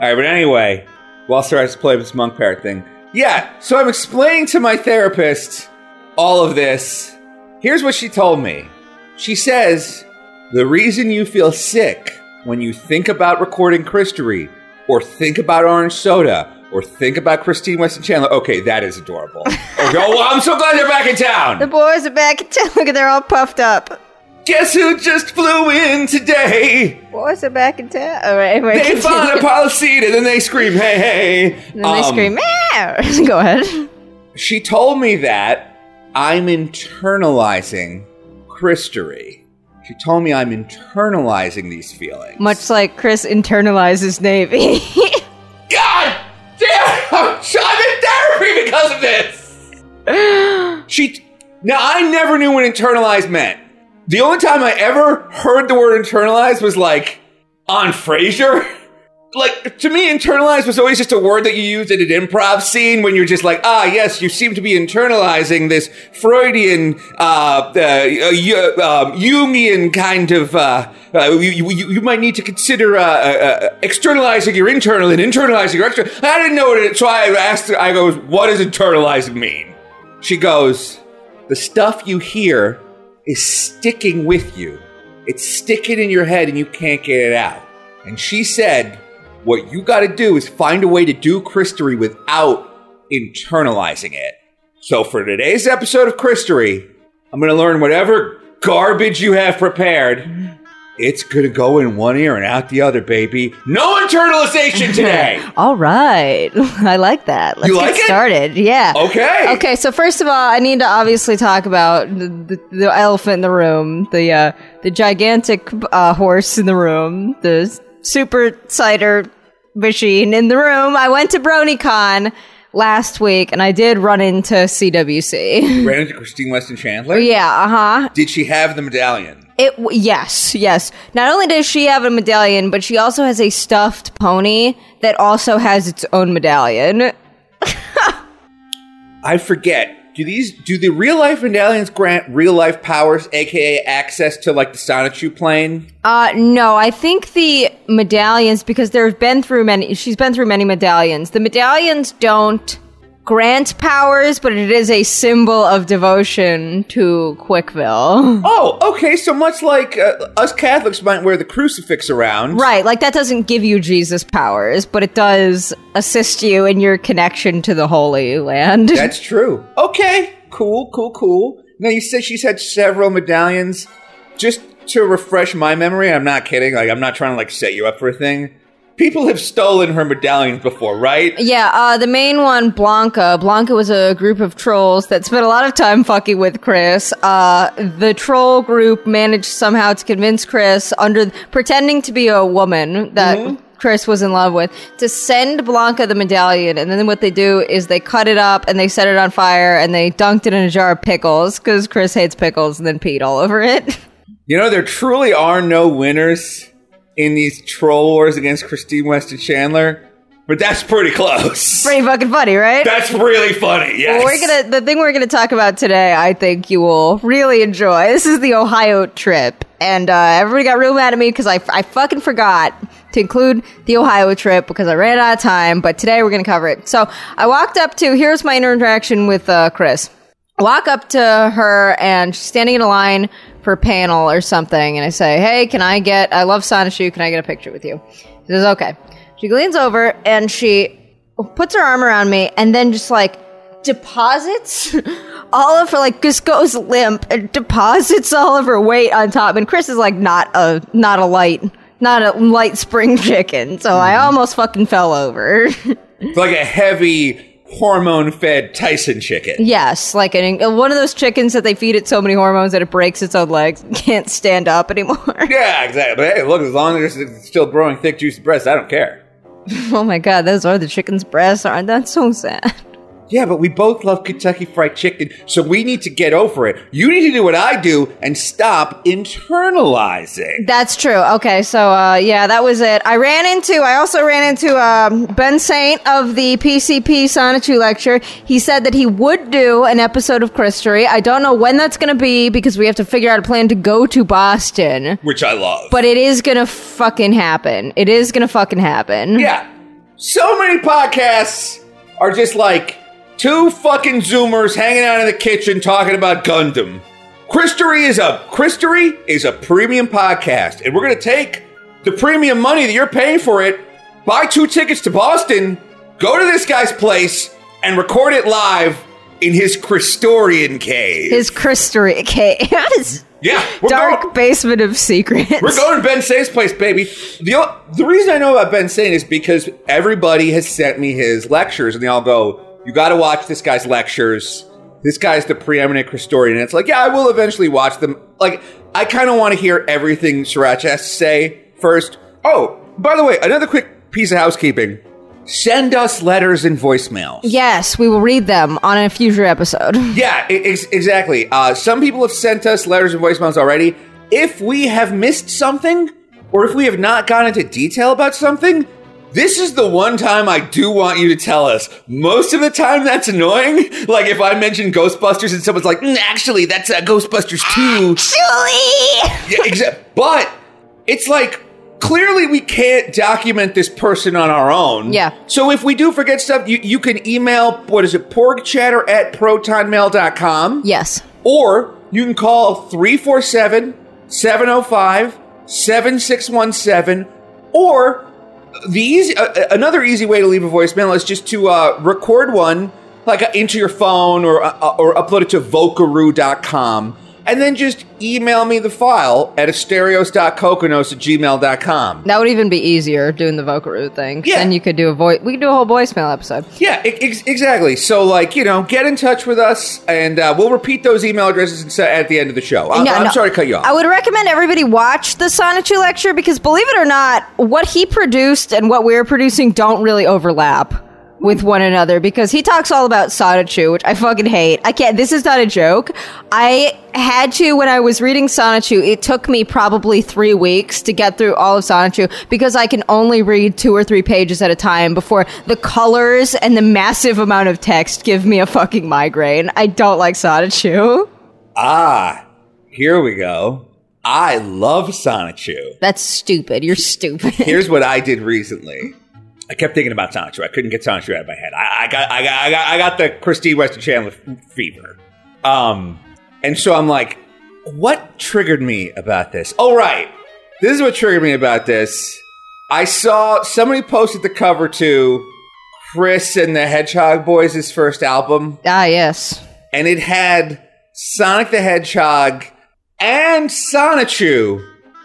All right, but anyway, while Sir has to play this monk parrot thing. Yeah, so I'm explaining to my therapist all of this. Here's what she told me. She says the reason you feel sick when you think about recording Christery, or think about orange soda, or think about Christine Weston Chandler. Okay, that is adorable. Okay, oh, well, I'm so glad they're back in town. the boys are back in town. [LAUGHS] Look at they're all puffed up. Guess who just flew in today? Boys are back in town. All right, anyway, They find a continue. pile of seed and then they scream, hey, hey. And then they Um, scream, Meow! [LAUGHS] Go ahead. She told me that I'm internalizing Christery. She told me I'm internalizing these feelings. Much like Chris internalizes Navy. [LAUGHS] God I'm in therapy because of this! [GASPS] she. Now, I never knew what internalized meant. The only time I ever heard the word internalized was like on Frasier. [LAUGHS] Like, to me, internalized was always just a word that you used in an improv scene when you're just like, ah, yes, you seem to be internalizing this Freudian, uh, uh, uh, um, Jungian kind of, uh, uh, you, you, you might need to consider uh, uh, externalizing your internal and internalizing your external. I didn't know what it, so I asked her, I goes, what does internalizing mean? She goes, the stuff you hear is sticking with you. It's sticking in your head and you can't get it out. And she said, what you got to do is find a way to do Christery without internalizing it. So for today's episode of Christery, I'm going to learn whatever garbage you have prepared. It's going to go in one ear and out the other, baby. No internalization today. [LAUGHS] all right. [LAUGHS] I like that. Let's You like get it? started. Yeah. Okay. Okay, so first of all, I need to obviously talk about the, the, the elephant in the room, the uh, the gigantic uh, horse in the room, the super cider machine in the room. I went to BronyCon last week, and I did run into CWC. Ran into Christine Weston Chandler. yeah, uh huh. Did she have the medallion? It yes, yes. Not only does she have a medallion, but she also has a stuffed pony that also has its own medallion. [LAUGHS] I forget. Do these do the real life medallions grant real life powers, aka access to like the Sonichu plane? Uh, no, I think the medallions because there's been through many. She's been through many medallions. The medallions don't grant powers, but it is a symbol of devotion to Quickville. [LAUGHS] Oh, okay. So much like uh, us Catholics might wear the crucifix around. Right, like that doesn't give you Jesus powers, but it does assist you in your connection to the Holy Land. [LAUGHS] That's true. Okay. Cool, cool, cool. Now you said she's had several medallions. Just to refresh my memory, I'm not kidding. Like I'm not trying to like set you up for a thing. People have stolen her medallions before, right? Yeah, uh, the main one, Blanca. Blanca was a group of trolls that spent a lot of time fucking with Chris. Uh, the troll group managed somehow to convince Chris, under pretending to be a woman that Chris was in love with, to send Blanca the medallion. And then what they do is they cut it up and they set it on fire and they dunked it in a jar of pickles because Chris hates pickles and then peed all over it. [LAUGHS] You know, there truly are no winners in these troll wars against Christine Weston Chandler, but that's pretty close. Pretty fucking funny, right? That's really funny. Yes. Well, we're gonna the thing we're gonna talk about today. I think you will really enjoy. This is the Ohio trip, and uh, everybody got real mad at me because I, I fucking forgot to include the Ohio trip because I ran out of time. But today we're gonna cover it. So I walked up to here's my interaction with uh, Chris. I walk up to her and she's standing in a line for panel or something, and I say, "Hey, can I get? I love Sonichu. Can I get a picture with you?" She says, "Okay." She leans over and she puts her arm around me, and then just like deposits [LAUGHS] all of her like just goes limp and deposits all of her weight on top. And Chris is like not a not a light not a light spring [LAUGHS] chicken, so I mm-hmm. almost fucking fell over. It's [LAUGHS] like a heavy hormone fed Tyson chicken. yes, like an, uh, one of those chickens that they feed it so many hormones that it breaks its own legs, [LAUGHS] can't stand up anymore. [LAUGHS] Yeah, exactly. But hey, look, as long as it's still growing thick, juicy breasts, I don't care. oh my god, those are the chicken's breasts, aren't that so sad? Yeah, but we both love Kentucky Fried Chicken, so we need to get over it. You need to do what I do and stop internalizing. That's true. Okay, so uh, yeah, that was it. I ran into, I also ran into um, Ben Saint of the PCP Sonichu lecture. He said that he would do an episode of Christery. I don't know when that's going to be because we have to figure out a plan to go to Boston. Which I love. But it is going to fucking happen. It is going to fucking happen. yeah, so many podcasts are just like two fucking Zoomers hanging out in the kitchen talking about Gundam. Christery is a Christery is a premium podcast, and we're gonna take the premium money that you're paying for it, buy two tickets to Boston, go to this guy's place, and record it live in his Christorian cave. His Christery cave. [LAUGHS] His yeah, we're dark going- basement of secrets. We're going to Ben Saint's place, baby. The, the reason I know about Ben Saint is because everybody has sent me his lectures, and they all go, You got to watch this guy's lectures. This guy's the preeminent historian. And it's like, Yeah, I will eventually watch them. Like, I kind of want to hear everything Sarancha has to say first. Oh, by the way, another quick piece of housekeeping send us letters and voicemails. Yes, we will read them on a future episode. [LAUGHS] Yeah, ex- exactly. Uh, some people have sent us letters and voicemails already. If we have missed something, or if we have not gone into detail about something, this is the one time I do want you to tell us. Most of the time, that's annoying. Like if I mention Ghostbusters and someone's like, "Mm, "Actually, that's uh, Ghostbusters 2. Julie! Yeah, exactly. But it's like clearly we can't document this person on our own. Yeah. So if we do forget stuff, you, you can email what is it, porkchatter at protonmail.com. Yes. Or you can call 347 705 7617. Or the easy, uh, uh, another easy way to leave a voicemail is just to uh, record one like uh, into your phone or uh, or upload it to vocaroo.com and then just email me the file at asterios.kokkinos at gmail.com. That would even be easier doing the Vocaroo thing. Yeah. Then you could do a voice. We could do a whole voicemail episode. Yeah, ex- exactly. So, like, you know, get in touch with us, and uh, we'll repeat those email addresses at the end of the show. I- No, I'm no. sorry to cut you off. I would recommend everybody watch the Sonichu lecture because, believe it or not, what he produced and what we're producing don't really overlap. With one another because he talks all about Sonichu, which I fucking hate. I can't. This is not a joke. I had to when I was reading Sonichu. It took me probably three weeks to get through all of Sonichu because I can only read two or three pages at a time before the colors and the massive amount of text give me a fucking migraine. I don't like Sonichu. Ah, here we go. I love Sonichu. That's stupid. You're stupid. Here's what I did recently. I kept thinking about Sonichu. I couldn't get Sonichu out of my head. I, I got, I got, I got, I got the Christine Weston Chandler f- fever. Um, and so I'm like, what triggered me about this? Oh, right. This is what triggered me about this. I saw somebody posted the cover to Chris and the Hedgehog Boys' first album, ah, yes. and it had Sonic the Hedgehog and Sonichu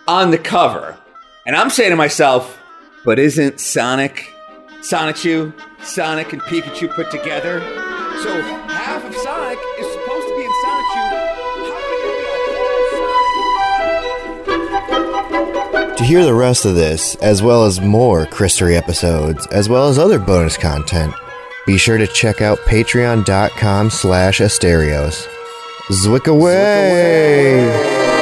on the cover. And I'm saying to myself, but isn't Sonic, Sonichu, Sonic and Pikachu put together? So half of Sonic is supposed to be in Sonichu. How could it be a whole To hear the rest of this, as well as more Christery episodes, as well as other bonus content, be sure to check out patreon.com slash asterios. Zwick away!